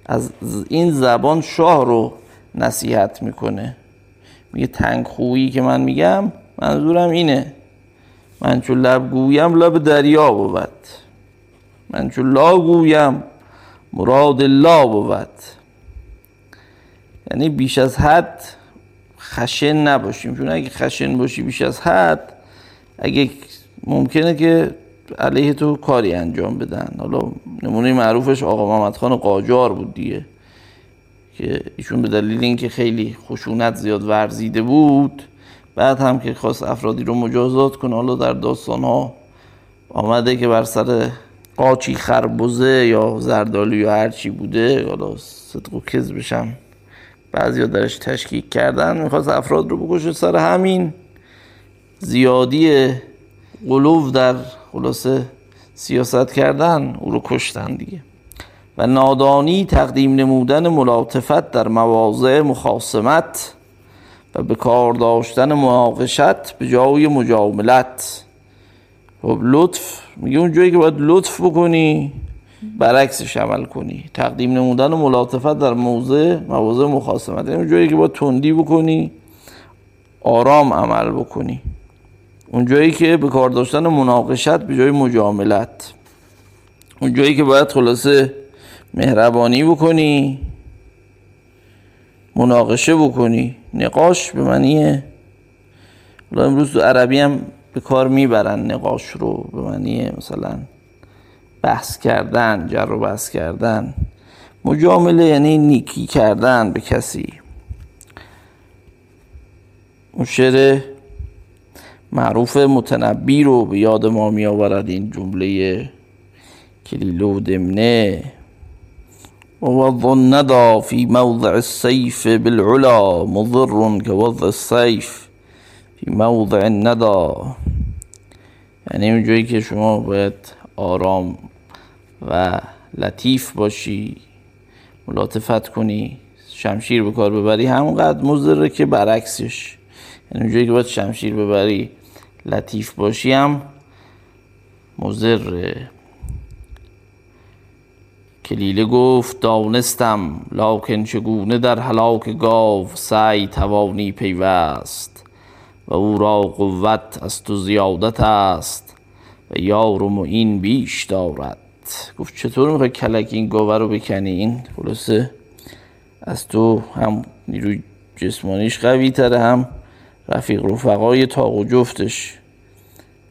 از این زبان شاه رو نصیحت می‌کنه. میگه تنگ خویی که من میگم منظورم اینه. من چون لب گویم لب دریا بود. من چون لا گویم مراد لا بود. یعنی بیش از حد خشن نباشیم. چون اگه خشن باشی بیش از حد اگه ممکنه که علیه تو کاری انجام بدن. حالا نمونه معروفش آقا محمد خان قاجار بود دیگه که ایشون به دلیل اینکه خیلی خشونت زیاد ورزیده بود بعد هم که خواست افرادی رو مجازات کنه حالا در داستان ها آمده که بر سر قاچی خربوزه یا زردالو یا هرچی بوده حالا صدق و کذبشم بعضی ها درش تشکیک کردن. می‌خواست افراد رو بکشه سر همین زیادی قلوب در خلاصه سیاست کردن او رو کشتن دیگه. و نادانی تقدیم نمودن ملاطفت در مواضع مخاسمت و به کار داشتن مناقشت به جای مجاملت. خب لطف میگه اون جایی که باید لطف بکنی برعکسش عمل کنی. تقدیم نمودن ملاطفت در موضع مواضع مخاسمت یعنی اون جایی که باید تندی بکنی آرام عمل بکنی. اون جایی که به کار داشتن مناقشت به جای مجاملت. اون جایی که باید خلاصه مهربانی بکنی مناقشه بکنی. نقاش به معنی امروز تو عربی هم به کار می‌برن نقاش رو به معنی مثلا بحث کردن جر و بحث کردن. مجامله یعنی نیکی کردن به کسی. اون شعر معروف متنبی رو به یاد ما می آورد این جمله کلیلو دمنه. ووضع الندى في موضع السيف بالعلا مضر كوضع السيف في موضع الندى. یعنی اونجایی که شما باید آرام و لطیف باشی ملاطفت کنی شمشیر به کار ببری همونقدر مضره که برعکسش. یعنی اونجایی که باید شمشیر ببری لطیف باشی هم کلیله گفت دانستم لاکن چگونه در هلاک گاو سعی توانی پیوست؟ و او را قوت از تو زیادت است و یار و معین بیش دارد. گفت چطور می‌خوای کلک این گاوه رو بکنی؟ این خلاصه از تو هم نیروی جسمانیش قوی تره هم رفیق رفقای تاق و جفتش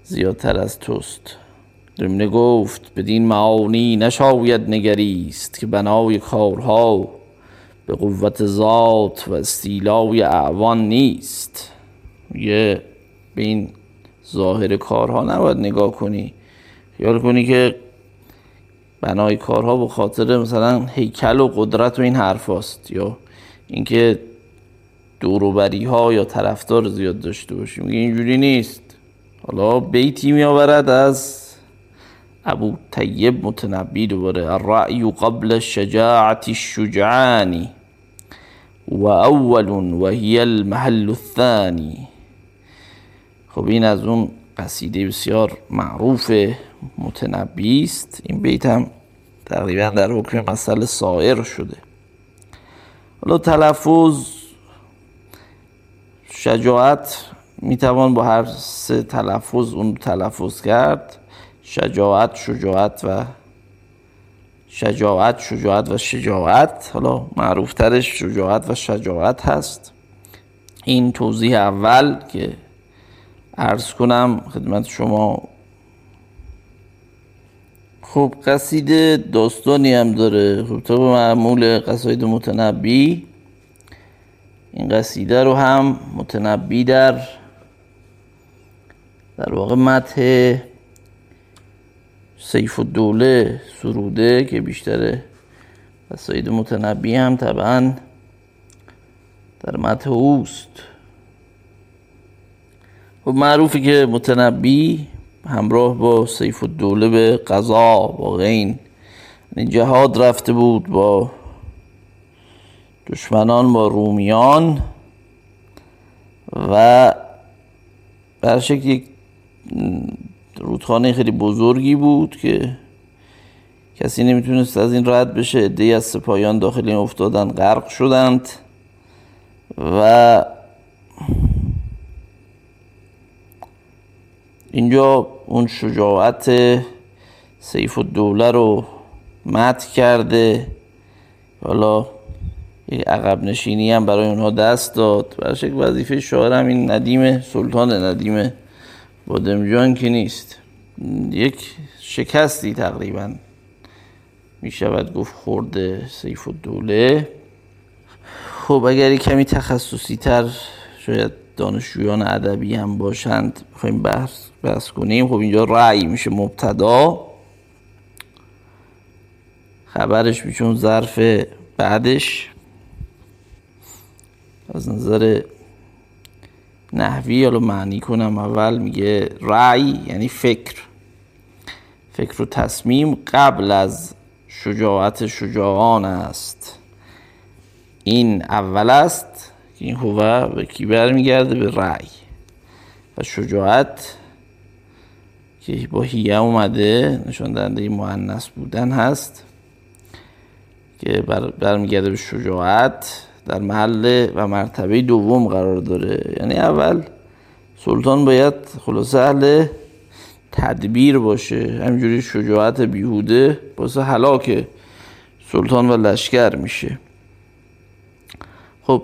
زیادتر از توست. دمنه گفت بدین معانی نشاید نگریست که بنای کارها به قوت ذات و استیلای اعوان نیست. یه به این ظاهر کارها نباید نگاه کنی. خیال کنی که بنای کارها به خاطر مثلا هیکل و قدرت و این حرف یا اینکه دوروبری ها یا طرفدار زیاد داشته باشیم. اینجوری نیست. حالا بیتی می آورد از ابو طیب متنبی دوباره. الرأی قبل الشجاعة الشجعان و اول و هی المحل الثانی. خب این از اون قصیده بسیار معروف متنبی است. این بیت هم تقریبا در حکم مسئله سایر شده. حالا تلفظ شجاعت می‌توان با هر سه تلفظ اون تلفظ کرد. شجاعت شجاعت و شجاعت شجاعت و شجاعت. حالا معروف ترش شجاعت و شجاعت هست. این توضیح اول که عرض کنم خدمت شما. خب قصیده داستانی هم داره. خب طبق معمول قصاید متنبی. این قصیده رو هم متنبی در در واقع متح سیف الدوله سروده که بیشتر قصاید متنبی هم طبعا در متح اوست. خب معروفی که متنبی همراه با سیف الدوله به قضا با غین یعنی جهاد رفته بود با دشمنان با رومیان و بر شکل یک رودخانه خیلی بزرگی بود که کسی نمی‌تونست از این رد بشه. ادهی از سپاهیان داخل این افتادن غرق شدند و اینجا اون شجاعت سیف الدوله رو مت کرده. حالا یک عقب نشینی هم برای اونها دست داد. برش یک وظیفه شاعر هم این ندیم سلطان ندیم بادمجان که نیست. یک شکستی تقریبا می شود گفت خورده سیف الدوله. خب اگر کمی تخصصی تر شاید دانشجویان ادبی هم باشند بخوایم بحث بحث کنیم. خب اینجا رأی میشه مبتدا. خبرش میشون ظرف بعدش. از نظر نحوی حالا معنی کنم اول میگه رأی یعنی فکر. فکر و تصمیم قبل از شجاعت شجاعان است. این اول است این هوه به کی برمیگرده؟ به رأی. و شجاعت که با هیه اومده نشان دهنده مؤنث بودن هست که برمیگرده به شجاعت. در محل و مرتبه دوم قرار داره. یعنی اول سلطان باید خلاصه اهل تدبیر باشه. همجوری شجاعت بیهوده واسه حلاک سلطان و لشکر میشه. خب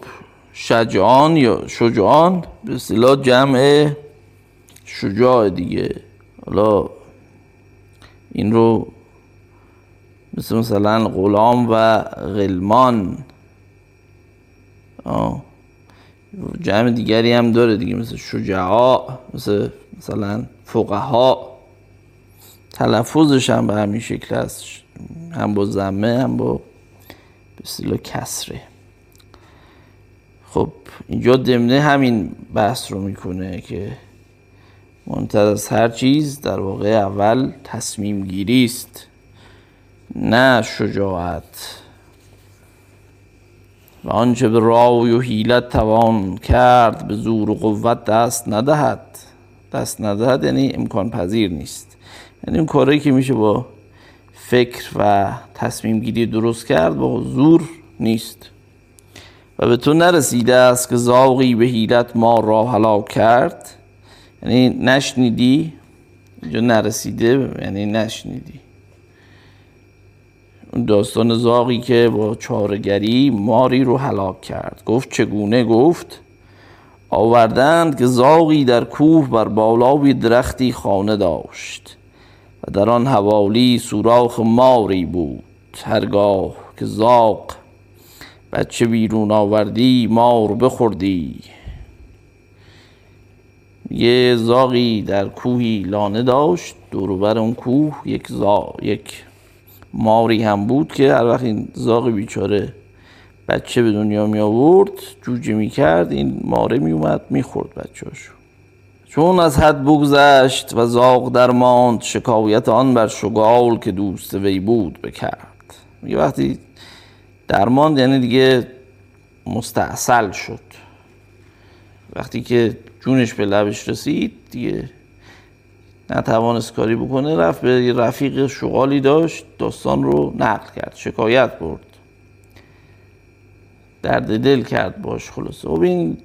شجعان یا شجعان به اصطلاح جمع شجاع دیگه. حالا این رو مثل مثلا غلام و غلمان جمع دیگری هم داره دیگه مثل شجاع مثل مثلا فقها. تلفظش هم به همین شکل هست هم با زمه هم با به کسره. خب اینجا دمنه همین بحث رو می‌کنه که منتظر از هر چیز در واقع اول تصمیم گیری است. نه شجاعت. و آنچه به رای و حیلت توان کرد به زور و قوت دست ندهد. دست ندهد یعنی امکان پذیر نیست. یعنی اون کاری که میشه با فکر و تصمیم گیری درست کرد با زور نیست. و به تو نرسیده است که زاغی به حیلت ما را هلاک کرد. یعنی نشنیدی اینجا نرسیده یعنی نشنیدی. داستان زاغی که با چارگری ماری رو هلاک کرد. گفت چگونه؟ گفت آوردند که زاغی در کوه بر بالای درختی خانه داشت و در آن حوالی سوراخ ماری بود. هرگاه که زاغ بچه بیرون آوردی مار بخوردی. یه زاغی در کوهی لانه داشت. دوروبر اون کوه یک زا یک ماری هم بود که هر وقت این زاغ بیچاره بچه به دنیا می آورد جوجه می کرد این ماره می اومد می خورد بچه هاشو. چون از حد بگذشت و زاغ در ماند شکایت آن بر شگال که دوست وی بود بکرد یه وقتی درماند یعنی دیگه مستاصل شد وقتی که جونش به لبش رسید دیگه نتوانست کاری بکنه رفت به رفیق شغالی داشت داستان رو نقل کرد شکایت برد. درد دل کرد باش خلاصه. خب این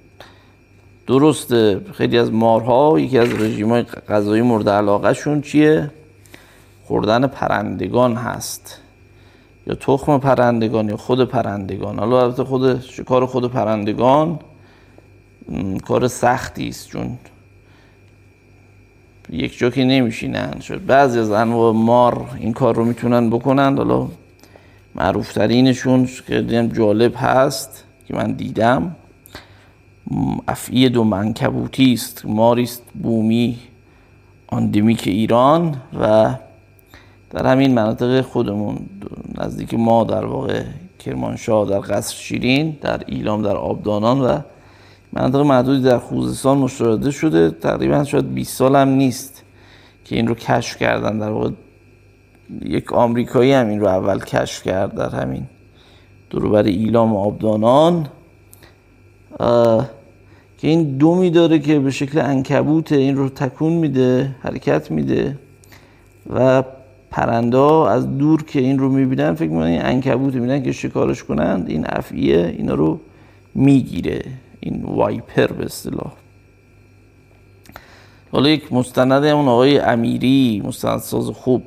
درسته خیلی از مارها یکی از رژیم های غذایی مورد علاقه شون چیه؟ خوردن پرندگان هست. یا تخم پرندگان یا خود پرندگان. حالا البته خود شکار خود پرندگان؟ کار سختی است چون یک جا که نمیشینن. شد. بعضی از انواع مار این کار رو می‌تونن بکنن. حالا معروف ترینشون که جالب هست که من دیدم. افعی دو منکبوتی است. ماری است بومی آندمیک ایران و در همین مناطق خودمون. نزدیک ما در واقع کرمانشاه در قصر شیرین در ایلام در آبدانان و مناطق محدودی در خوزستان مشاهده شده تقریبا شاید 20 سال هم نیست که این رو کشف کردن. در واقع یک آمریکایی هم این رو اول کشف کرد در همین دروبر ایلام و آبدانان که این دومی داره که به شکل انکبوت این رو تکون میده حرکت میده و پرنده از دور که این رو می‌بینن فکر می‌کنن این انکبوت می‌بینن که شکارش کنند این افعیه اینا رو می‌گیره. این وایپر به اصطلاح. حالا یک مستند اون آقای امیری مستندساز خوب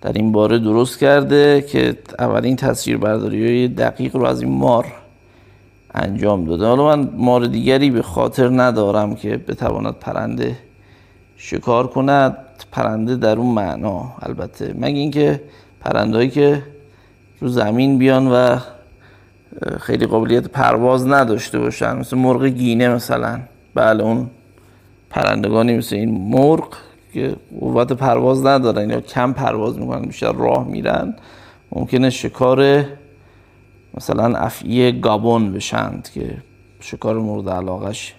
در این باره درست کرده که اولین تصویر برداری های دقیق رو از این مار انجام داده. حالا من مار دیگری به خاطر ندارم که بتواند پرنده شکار کند. پرنده در اون معنا البته. مگه اینکه پرندهایی که رو زمین بیان و خیلی قابلیت پرواز نداشته باشن. مثل مرغ گینه مثلا. بله اون پرندگانی مثل این مرغ که قوت پرواز ندارن یا کم پرواز می‌کنن بیشتر راه میرن ممکنه شکار مثلا افعی گابون بشند که شکار مورد علاقش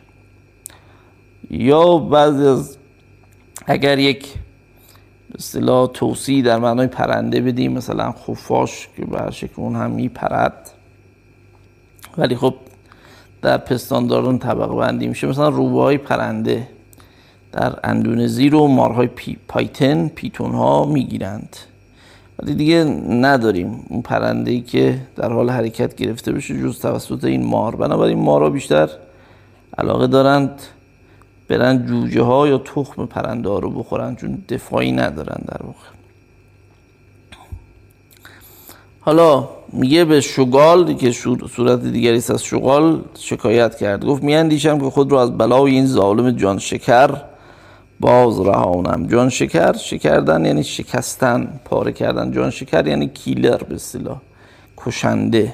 یا بعضی از اگر یک اصطلاح توصی در معنای پرنده بدیم مثلا خفاش که به شکل اون هم میپرد. ولی خب در پستانداران طبقه بندی میشه. مثلا روبه پرنده در اندونزی رو مارهای پی، پایتن پیتون ها می‌گیرند. ولی دیگه نداریم. اون پرنده ای که در حال حرکت گرفته بشه جز توسط این مار. بنابراین مارها بیشتر علاقه دارند برن جوجه ها یا تخم پرنده ها رو بخورن چون دفاعی ندارن در واقع. حالا میگه به شغال که صورت دیگری از شغال شکایت کرد. گفت میاندیشم که خود رو از بلای این ظالم جان شکر باز رهانم. جان شکر شکردن یعنی شکستن پاره کردن. جان شکر یعنی کیلر به اصطلاح کشنده.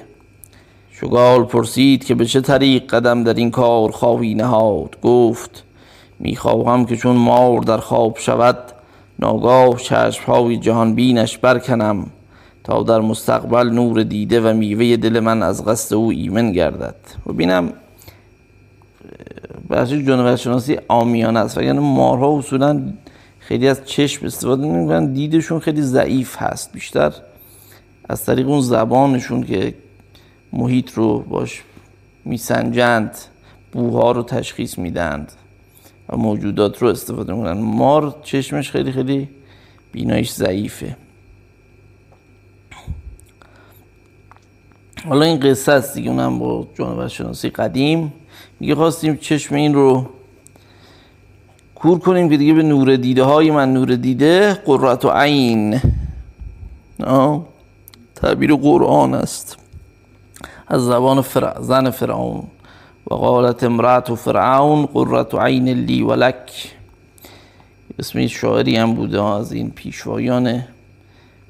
شغال پرسید که به چه طریق قدم در این کار خواهی نهاد؟ گفت می‌خواهم که چون مار در خواب شود ناگاه چشمهای جهان بینش برکنم. تا در مستقبل نور دیده و میوه دل من از قصد او ایمن گردد. و بینم بحث جانور شناسی آمیانه است. و یعنی مارها اصولا خیلی از چشم استفاده نمی‌کنن. دیدشون خیلی ضعیف هست. بیشتر از طریق اون زبانشون که محیط رو باش میسنجند بوها رو تشخیص میدند و موجودات رو استفاده می‌کنن. مار چشمش خیلی خیلی بینایش ضعیفه. حالا این قصه است دیگه اونم با جانور شناسی قدیم. میگه خواستیم چشم این رو کور کنیم که دیگه به نور دیده های من نور دیده قررت و عین. تعبیر قرآن است. از زبان فرع زن فرعون. و قالت امرأت و فرعون قررت و عین لی ولک اسمی شاعری هم بوده از این پیشوایان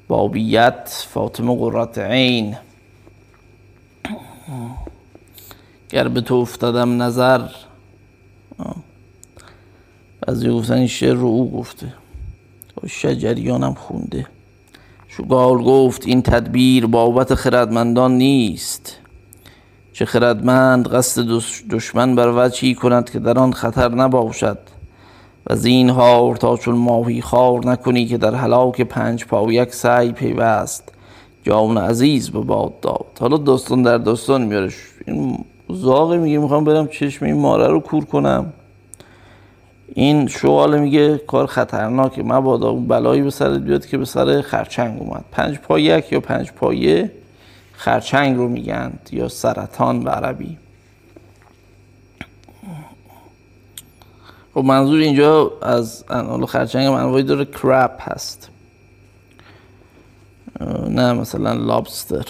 بابیت فاطمه قررت عین. گر به تو افتادم نظر بعضی گفتن این شعر رو او گفته. شجریانم خونده. شگال گفت این تدبیر بابت خردمندان نیست. چه خردمند قصد دشمن بر وجهی کند که در آن خطر نباشد؟ و زین هار تا چون ماهی خار نکنی که در حلاک پنج یک سعی پیوست. جان عزیز به باد داد. حالا داستان در داستان میاره این زاغه میگه می‌خوام برم چشم این ماره رو کور کنم. این شواله میگه کار خطرناکه. مبادا اون بلایی به سرت بیاد که به سر خرچنگ اومد. پنج یک یا پنج پایه خرچنگ رو میگن یا سرطان به عربی. خب منظور اینجا از انال خرچنگ هم داره. کرپ هست. نه مثلا لابستر.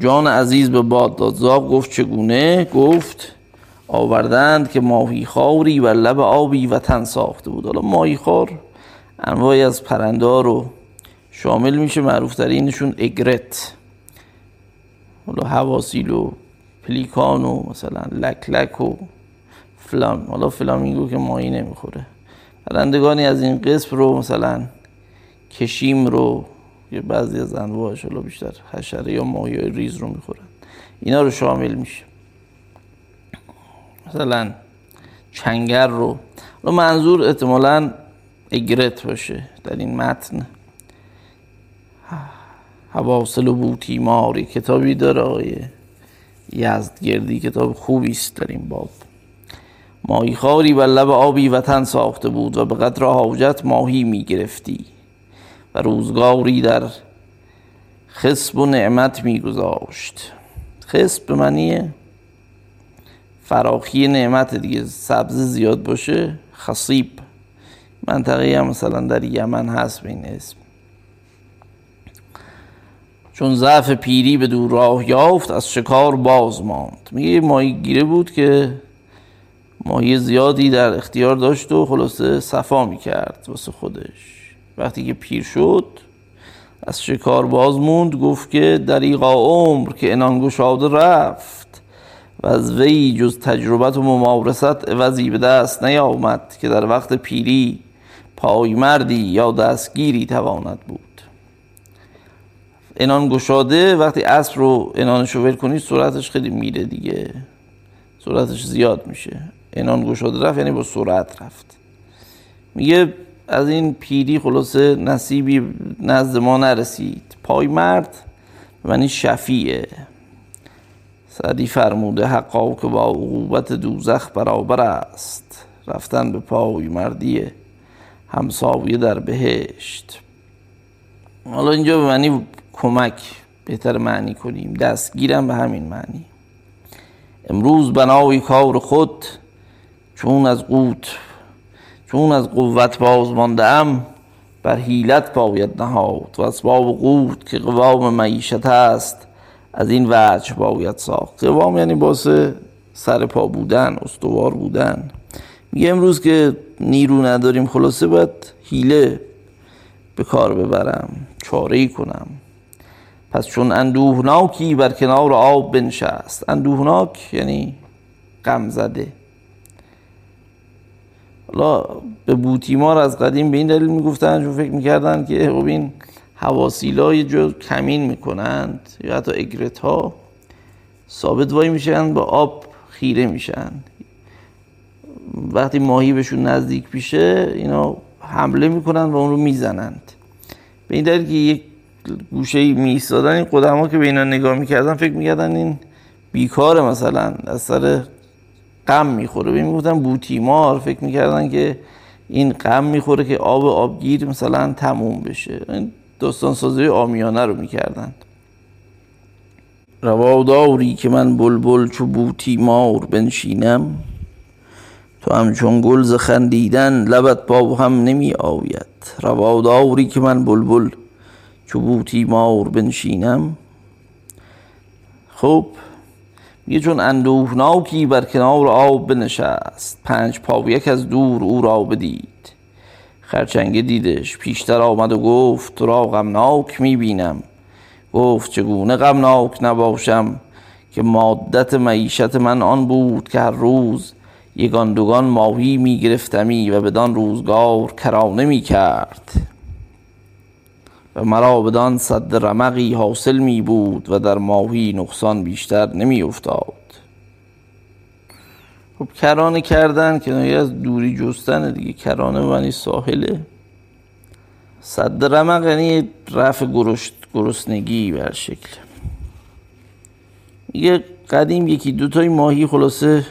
جان عزیز به باد داد زاغ گفت چگونه؟ گفت آوردند که ماهی خاری و لب آبی وطن ساخته بود. حالا ماهی خار انواعی از پرنده رو شامل میشه معروف ترینشون اگرت. حالا حواسیل و پلیکان و مثلا لک لک و فلام حالا فلامینگو که ماهی نمی‌خوره. پرندگانی از این قسم رو مثلا کشیم رو یه بعضی از انواعش حالا بیشتر حشره یا ماهی ریز رو می‌خورن. اینا رو شامل میشه. مثلا چنگر رو. منظور احتمالا اگرت باشه در این متن. حواصل و بوتی ماری کتابی داره آقای یزدگردی. کتاب خوبی است در این باب. ماهی خاری و لب آبی وطن ساخته بود و به قدر حاجت ماهی می گرفتی و روزگاری در خسب و نعمت می گذاشت خسب به معنی فراخی نعمت دیگه سبز زیاد باشه خصیب. منطقه هم مثلا در یمن هست به این اسم. چون ضعف پیری به دور راه یافت از شکار باز ماند. میگه ماهی گیره بود که ماهی زیادی در اختیار داشت و خلاصه صفا می‌کرد واسه خودش. وقتی که پیر شد از شکار باز موند گفت که دریقا عمر که انان گشاده رفت و از وی جز تجربت و ممارست عوضی به دست نیامد که در وقت پیری پایمردی یا دستگیری تواند بود. انان گشاده وقتی اسب رو انانش ول کنی سرعتش خیلی میره دیگه. سرعتش زیاد میشه. انان گشاده رفت یعنی با سرعت رفت. میگه از این پیری خلاصه نصیبی نزد ما نرسید. پای مرد یعنی شفیعه. سعدی فرموده حقا که با عقوبت دوزخ برابر است. رفتن به پای مردیه. همساویه در بهشت. حالا اینجا به معنی کمک بهتر معنی کنیم. دستگیرم به همین معنی. امروز بنای کار خود چون از قوت چون از قوت باز مانده بر حیلت باید نهاد و اسباب قوت که قوام معیشت است از این وجه باید ساخت. قوام یعنی باسه سر پا بودن استوار بودن. میگه امروز که نیرو نداریم خلاصه باید حیله به کار ببرم چاره کنم. پس چون اندوهناکی بر کنار آب بنشست. اندوهناک یعنی غم زده. حالا به بوتیمار از قدیم به این دلیل می‌گفتن چون فکر می‌کردن که خب این حواسیلا یه جو کمین می‌کنند یا حتی اگرت ها ثابت وای میشن با آب خیره میشن وقتی ماهی بهشون نزدیک میشه اینا حمله می‌کنن و اون رو می‌زنند. به این دلیل که یک گوشه می ایستادن این قدما که به اینا نگاه می‌کردن فکر می‌کردن این بیکاره مثلا از سر غم می‌خوره. به می‌گفتن بوتیمار فکر می‌کردن که این غم می‌خوره که آب آبگیر مثلا تموم بشه. این داستان سازی آمیانه رو می‌کردن. رواداری که من بلبل چو بوتیمار بنشینم تو همچون گل ز خندیدن لبت با هم نمی آید. رواداری که من بلبل چوبوتی مار بنشینم. خب یه چون اندوهناکی بر کنار آب بنشست. پنج یک از دور او را بدید. خرچنگه دیدش پیشتر آمد و گفت تو را غمناک می‌بینم. گفت چگونه غمناک نباشم که مادت معیشت من آن بود که هر روز یگان دوگان ماهی میگرفتمی و بدان روزگار کرانه می‌کرد. و مرا بدان صد رمقی حاصل می بود و در ماهی نقصان بیشتر نمی افتاد. خب کرانه کردن که از دوری جستن دیگه کرانه معنی ساحله. صد رمق یعنی رفع گرشت گرسنگی بر شکل. میگه قدیم یکی دوتای ماهی خلاصه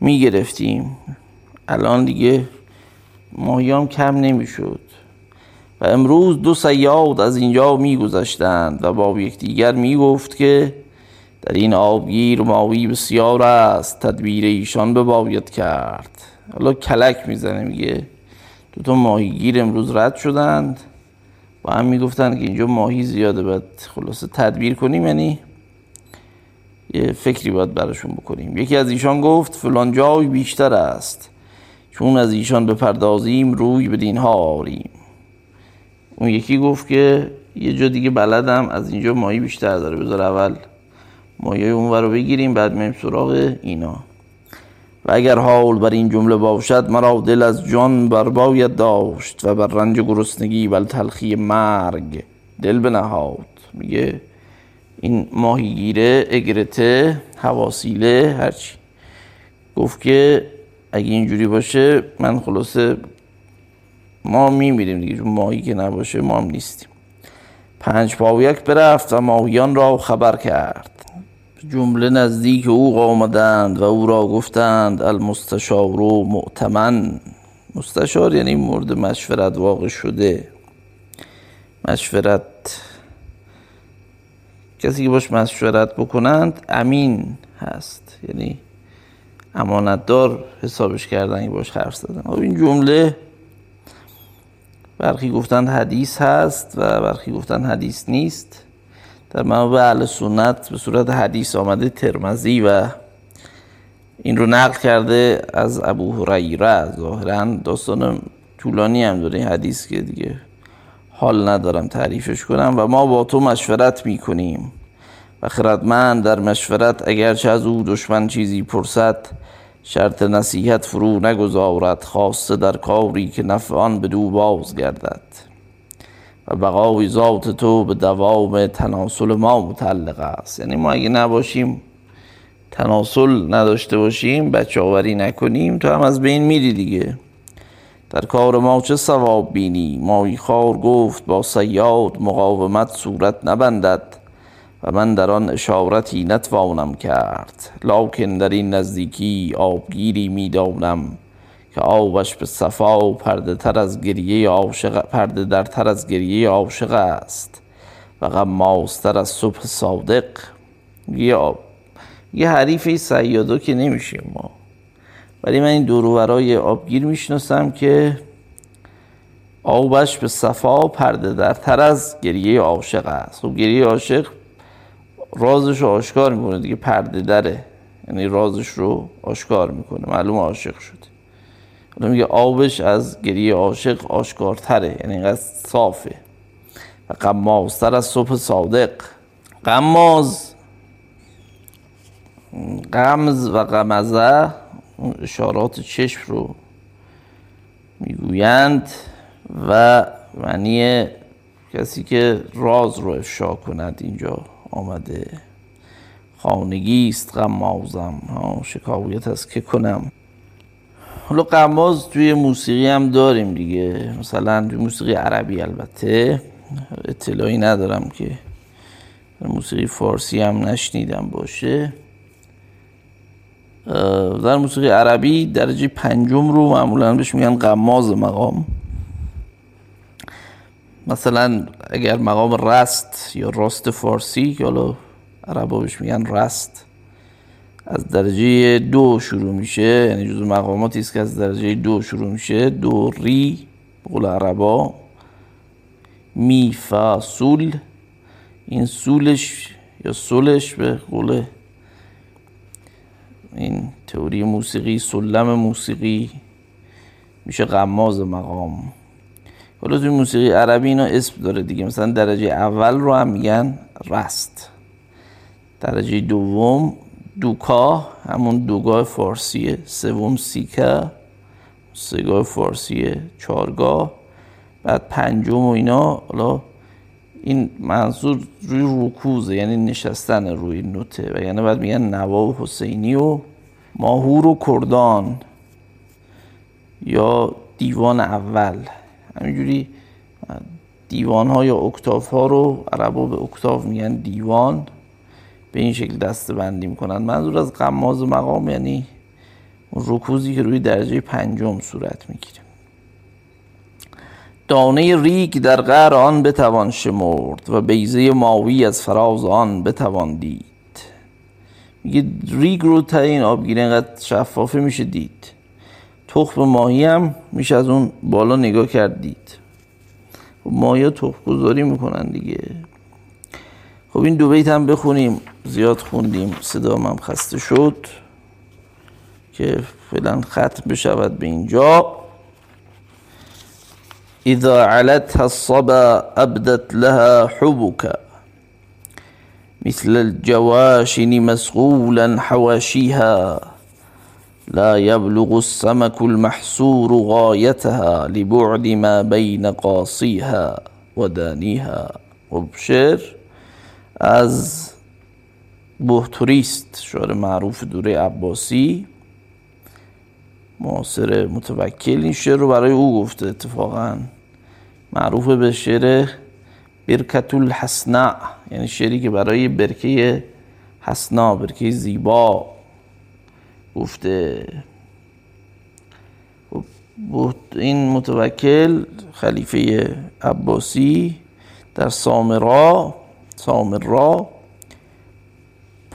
می‌گرفتیم الان دیگه ماهی هم کم نمی‌شد و امروز دو سیاد از اینجا میگذشتند و با یکدیگر می‌گفت که در این آبگیر ماوی بسیار است تدبیر ایشان بباید کرد. حالا کلک می‌زنه میگه دو تا ماهیگیر امروز رد شدند و هم می‌گفتند که اینجا ماهی زیاده باید خلاصه تدبیر کنیم یعنی یه فکری باید براشون بکنیم. یکی از ایشان گفت فلان جای بیشتر است چون از ایشان بپردازیم روی به دینها آریم. اون یکی گفت که یه جا دیگه بلدم از اینجا ماهی بیشتر داره بذار اول مایه اون رو بگیریم بعد میم سراغ اینا. و اگر حال بر این جمله باشد مرا دل از جان بر باید داشت و بر رنج گرسنگی و تلخی مرگ دل بنهاد. میگه این ماهیگیره اگرته حواسیله هرچی. گفت که اگه اینجوری باشه من خلاصه ما میمیریم دیگه ماهی که نباشه ما هم نیستیم. پنج پاویک برفت و ماهیان را خبر کرد. جمله نزدیک او آمدند و او را گفتند المستشار و معتمن مستشار یعنی مورد مشورت واقع شده. مشورت کسی که باش مشورت بکنند امین هست. یعنی امانتدار حسابش کردن که باش حرف زدن. خب این جمله برخی گفتند حدیث هست و برخی گفتند حدیث نیست. در منابع اهل سنت به صورت حدیث آمده ترمزی و این رو نقل کرده از ابو هریره. ظاهرا داستان طولانی هم داره این حدیث که دیگه حال ندارم تعریفش کنم و ما با تو مشورت می‌کنیم. و خردمند در مشورت اگرچه از او دشمن چیزی پرسد شرط نصیحت فرو نگذارد خاصه در کاری که نفع آن دو باز گردد و بقای ذات تو به دوام تناسل ما متعلق است. یعنی ما اگه نباشیم تناسل نداشته باشیم بچه آوری نکنیم تو هم از بین میری دیگه. در کار ما چه ثواب بینی؟ مایی خار گفت با سیاد مقاومت صورت نبندد. و من در آن اشارتی نتوانم کرد لاکن در این نزدیکی آبگیری می‌دانم که آبش به صفا پرده تر از گریه عاشق پرده در تر از گریه عاشق است و غمازتر از صبح صادق. یه آب یه حریف سیادو که نمیشیم ما. ولی من این دوروبرای آبگیر می‌شناسم که آبش به صفا پرده در تر از گریه عاشق است. خب گریه عاشق رازش رو آشکار می‌کنه دیگه پرده دره. یعنی رازش رو آشکار می‌کنه معلوم عاشق شده. حالا میگه آبش از گریه عاشق آشکارتره یعنی اینقدر صافه. و قمازتر از صبح صادق. قماز. قمز و قمزه اشارات چشم رو می‌گویند و معنی کسی که راز رو افشا کند اینجا. آمده. خانگی است غمازم. شکایت از که کنم. حالا قماز توی موسیقی هم داریم دیگه. مثلا توی موسیقی عربی البته. اطلاعی ندارم که موسیقی فارسی هم نشنیدم باشه. در موسیقی عربی درجه پنجم رو معمولا بهش میگن قماز مقام. مثلا اگر مقام رست یا راست فارسی که حالا عربا بهش میگن رست از درجه دو شروع میشه یعنی جزو مقاماتی است که از درجه دو شروع میشه. دو ری قول عربا. می فا سول. این سولش یا سولش به قول این تئوری موسیقی سلم موسیقی میشه غماز مقام. حالا توی موسیقی عربی اینا اسم داره دیگه. مثلا درجه اول رو هم میگن رست. درجه دوم دوکا همون دوگاه فارسیه سوم سیکه سگاه فارسیه چارگاه بعد پنجم و اینا حالا این منظور روی رکوزه یعنی نشستن روی نوته. و یعنی بعد میگن نوا و حسینی و ماهور و کردان یا دیوان اول. همینجوری دیوان ها یا اکتاف ها رو عربا به اکتاف میگن دیوان به این شکل دسته بندی می‌کنن. منظور از قماز مقام یعنی رکوزی که روی درجه پنجم صورت می‌گیره. دانه ریگ در غر آن بتوان شمرد و بیزه ماوی از فراز آن بتوان دید. میگه ریگ رو تا این آبگیره اینقدر شفافه میشه دید. تخم ماهی هم میشه از اون بالا نگاه کرد دید. خب ماهی تخم گذاری می‌کنن دیگه. خب این دو بیت هم بخونیم. زیاد خوندیم. صدا هم خسته شد که فعلا ختم بشود به اینجا. اذا علتها الصبا ابدت لها حبك مثل الجواشن مسغولا حواشيها لا يبلغ السمك المحصور غايتها لبعد ما بين قاصيها و دانیها و شعر از بهتوریست شعر معروف دوره عباسی. معاصر متوکل این شعر رو برای او گفته اتفاقا. معروف به شعر برکت الحسنع یعنی شعری که برای برکه حسنا برکه زیبا. گفته. این متوکل خلیفه عباسی در سامرا سامرا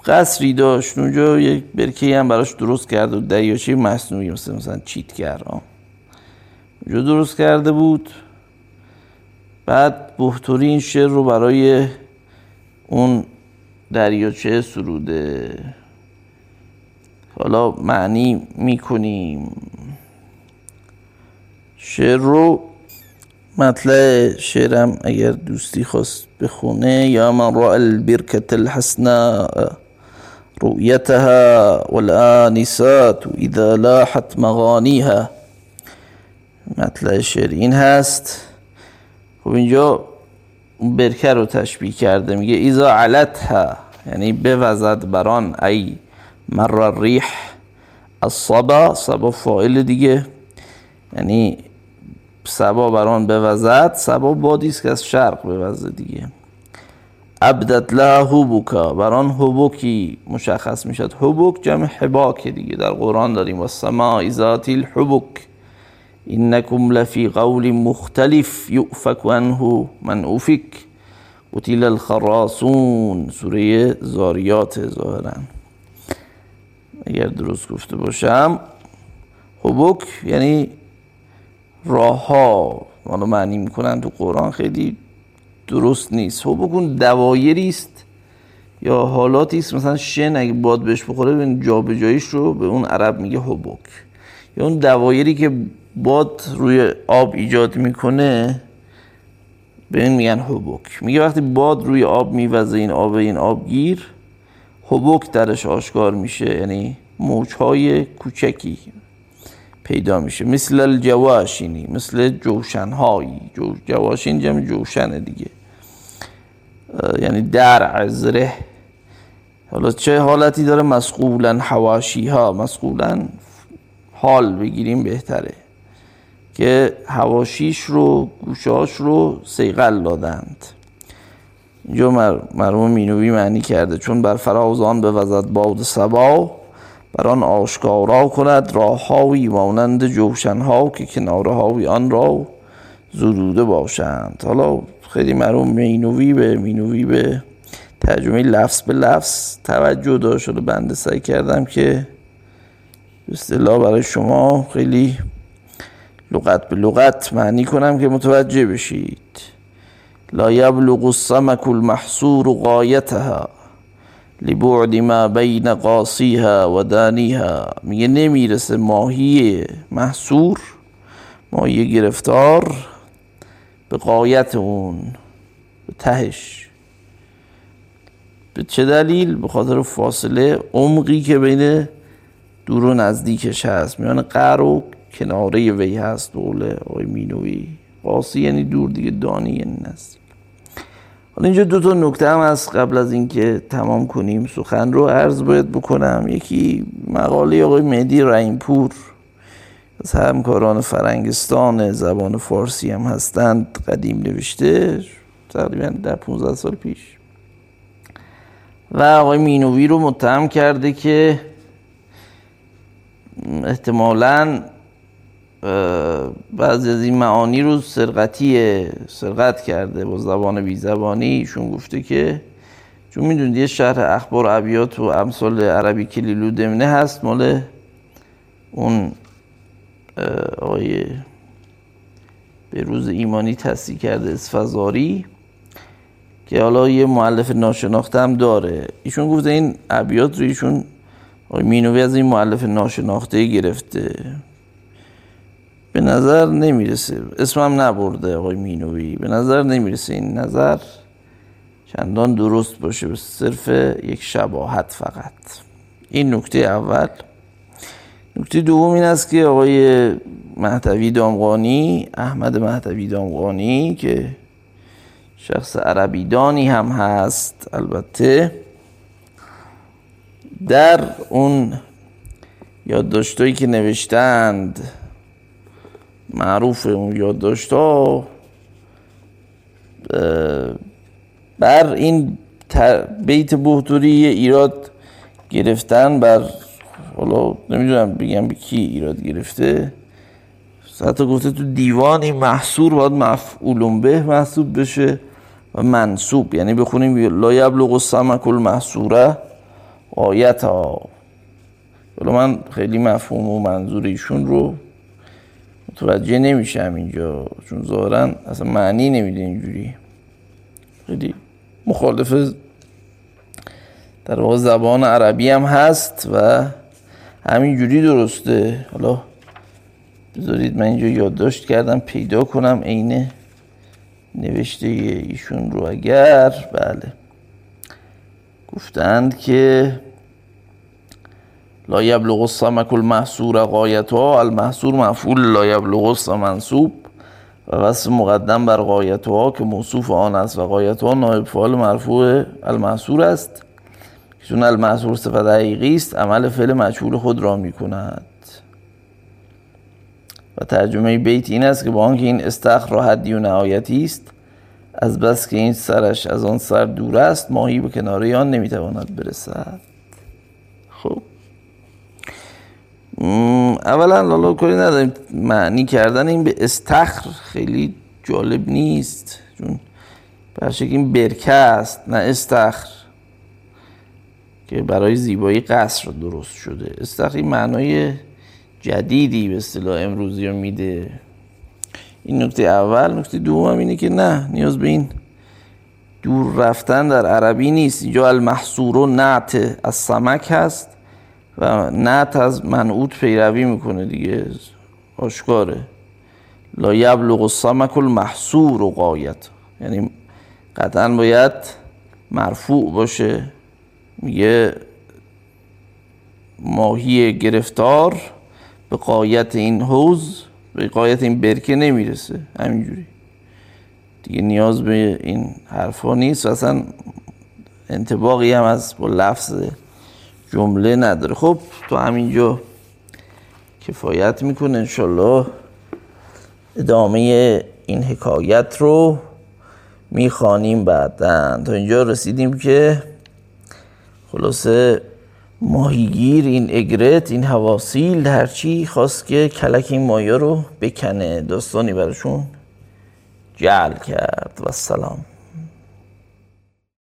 قصری داشت. اونجا یک برکه هم براش درست کرده بود دریاچه مصنوعی مثل مثلا چیتگر اونجا درست کرده بود. بعد بهتوری این شعر رو برای اون دریاچه سروده. حالا معنی می‌کنیم شعر رو مطلع شعرم اگر دوستی خواست بخونه یا من را البرکت الحسناء رؤيتها والآنسات اذا لاحت مغانیها. مطلع شعر این هست. خب اینجا برکه رو تشبیه کرده میگه ایزا علتها یعنی بوزد بران ای. مر ریح الصبا. صبا فائل دیگه. یعنی سبا بران بوزد. سبا بادیست که از شرق بوزد دیگه. عبدت لها حبوکا بران حبوکی مشخص می‌شد. حبوک جمع حباک دیگه. در قرآن داریم. و سما ذات الحبوک اینکم لفی قول مختلف یؤفک عنه من اوفک. قتل الخراسون. سوره زاریات ظاهرا. اگر درست گفته باشم حبوک یعنی راه ها حالا معنی می‌کنن تو قرآن خیلی درست نیست. حبوک اون دوایری است یا حالاتی است. مثلا شن اگه باد بهش بخوره به جابجاییش رو به اون عرب میگه حبوک یا اون دوایری که باد روی آب ایجاد می‌کنه به این میگن حبوک میگه وقتی باد روی آب میوزه این آب این آبگیر حبوک درش آشکار میشه یعنی موجهای کوچکی پیدا میشه. مثل الجواشینی مثل جوشنهایی. جو جواشین جمع جوشن دیگه. یعنی در زره حالا چه حالتی داره؟ مسقولا حواشی ها مسقولا حال بگیریم بهتره. که هواشیش رو گوشاش رو سیقل دادند. اینجا مرموم مینوی معنی کرده. چون بر فراز آن وزد باد سبا بر آن آشکارا کند راههایی مانند جوشنها که کنارهایی آن را زدوده باشند. حالا خیلی مرموم مینوی به مینوی به ترجمه لفظ به لفظ توجه داشت. شده بنده سعی کردم که اصطلاح برای شما خیلی لغت به لغت معنی کنم که متوجه بشید. لا یبلغ السمك المحصور غایتها لبعد ما بین قاصیها و دانیها میگه نمی‌رسه ماهی محصور ماهی گرفتار به قایت اون به تهش. به چه دلیل؟ به خاطر فاصله عمقی که بین دور و نزدیکش هست. میان قر و کناره وی هست دوله آقای مینوی. قاسی یعنی دور دیگه دانی یعنی نزدیک حالا اینجا دو تا نکته هم از قبل از اینکه تمام کنیم. سخن رو عرض باید بکنم. یکی مقاله آقای مهدی رینپور از همکاران فرنگستان زبان فارسی هم هستند قدیم نوشته تقریبا در 15 سال پیش. و آقای مینوی رو متهم کرده که احتمالاً بعضی از این معانی رو سرقتی سرقت کرده با زبان بی زبانی. ایشون گفته که چون می‌دونید یه شهر اخبار عبیات و امثال عربی کلیلو دمنه هست مال اون آقای به روز ایمانی تصدیح کرده اسفزاری که حالا یه معلف ناشناخته هم داره. ایشون گفته این عبیات رو ایشون آقای مینوی از این معلف ناشناخته گرفته. به نظر نمی‌رسه. اسمم نبرده آقای مینوی. به نظر نمی‌رسه این نظر. چندان درست باشه. به صرف یک شباهت فقط. این نکته اول. نکته دوم این است که آقای مهدوی دامغانی احمد مهدوی دامغانی که شخص عربیدانی هم هست البته در اون یادداشتایی که نوشتند معروف اون یادداشتها بر این بیت بهتوری ایراد گرفتن بر حالا نمی‌دونم بگم به کی ایراد گرفته. حتی گفته تو دیوان این محصور باید مفعول به محسوب بشه و منصوب یعنی بخونیم لا یبلغ السمک المحصوره آیت ها من خیلی مفهوم و منظور ایشون رو متوجه نمیشم اینجا چون ظاهرا اصلا معنی نمیده اینجوری. خیلی مخالف در واقع زبان عربی هم هست و همینجوری درسته. حالا بذارید من اینجا یادداشت کردم پیدا کنم عین نوشته ایشون رو. اگر بله. گفتند که لا یبلغ السمک المحصور قایتها المحصور مفعول لا یبلغ منصوب و وصف مقدم بر قایتها که موصوف آن است و قایتها نایب فعال مرفوع المحصور است. چون المحصور صفت حقیقی است عمل فعل مجهول خود را می کند و ترجمه بیت این است که با آنکه این استخر را حدی و نهایتی است از بس که این سرش از آن سر دور است ماهی به کناره آن نمی‌تواند برسد. خب؟ اولا لالا کاری نداریم. معنی کردن این به استخر خیلی جالب نیست چون برشک این برکه است نه استخر که برای زیبایی قصر درست شده. استخر این معنای جدیدی به اصطلاح امروزی رو میده. این نکته اول. نکته دوم اینه که نه نیاز به این دور رفتن در عربی نیست. اینجا المحصور و نعت از سمک هست. و نعت از منعوت پیروی می‌کنه دیگه. آشکاره. لا یبلغ السمک المحصور و قایت یعنی قطعا باید مرفوع باشه. میگه ماهی گرفتار به قایت این حوز به قایت این برکه نمی‌رسه. همینجوری. دیگه نیاز به این حرفا نیست. و اصلا انتباقی هم از با لفظ جمله نداره. خب تو همینجا کفایت می‌کنه انشالله. ادامه این حکایت رو می‌خوانیم بعدا. تا اینجا رسیدیم که خلاصه ماهیگیر این اگرت این هواسیل هرچی خواست که کلک این مایا رو بکنه. داستانی براشون جعل کرد. و سلام.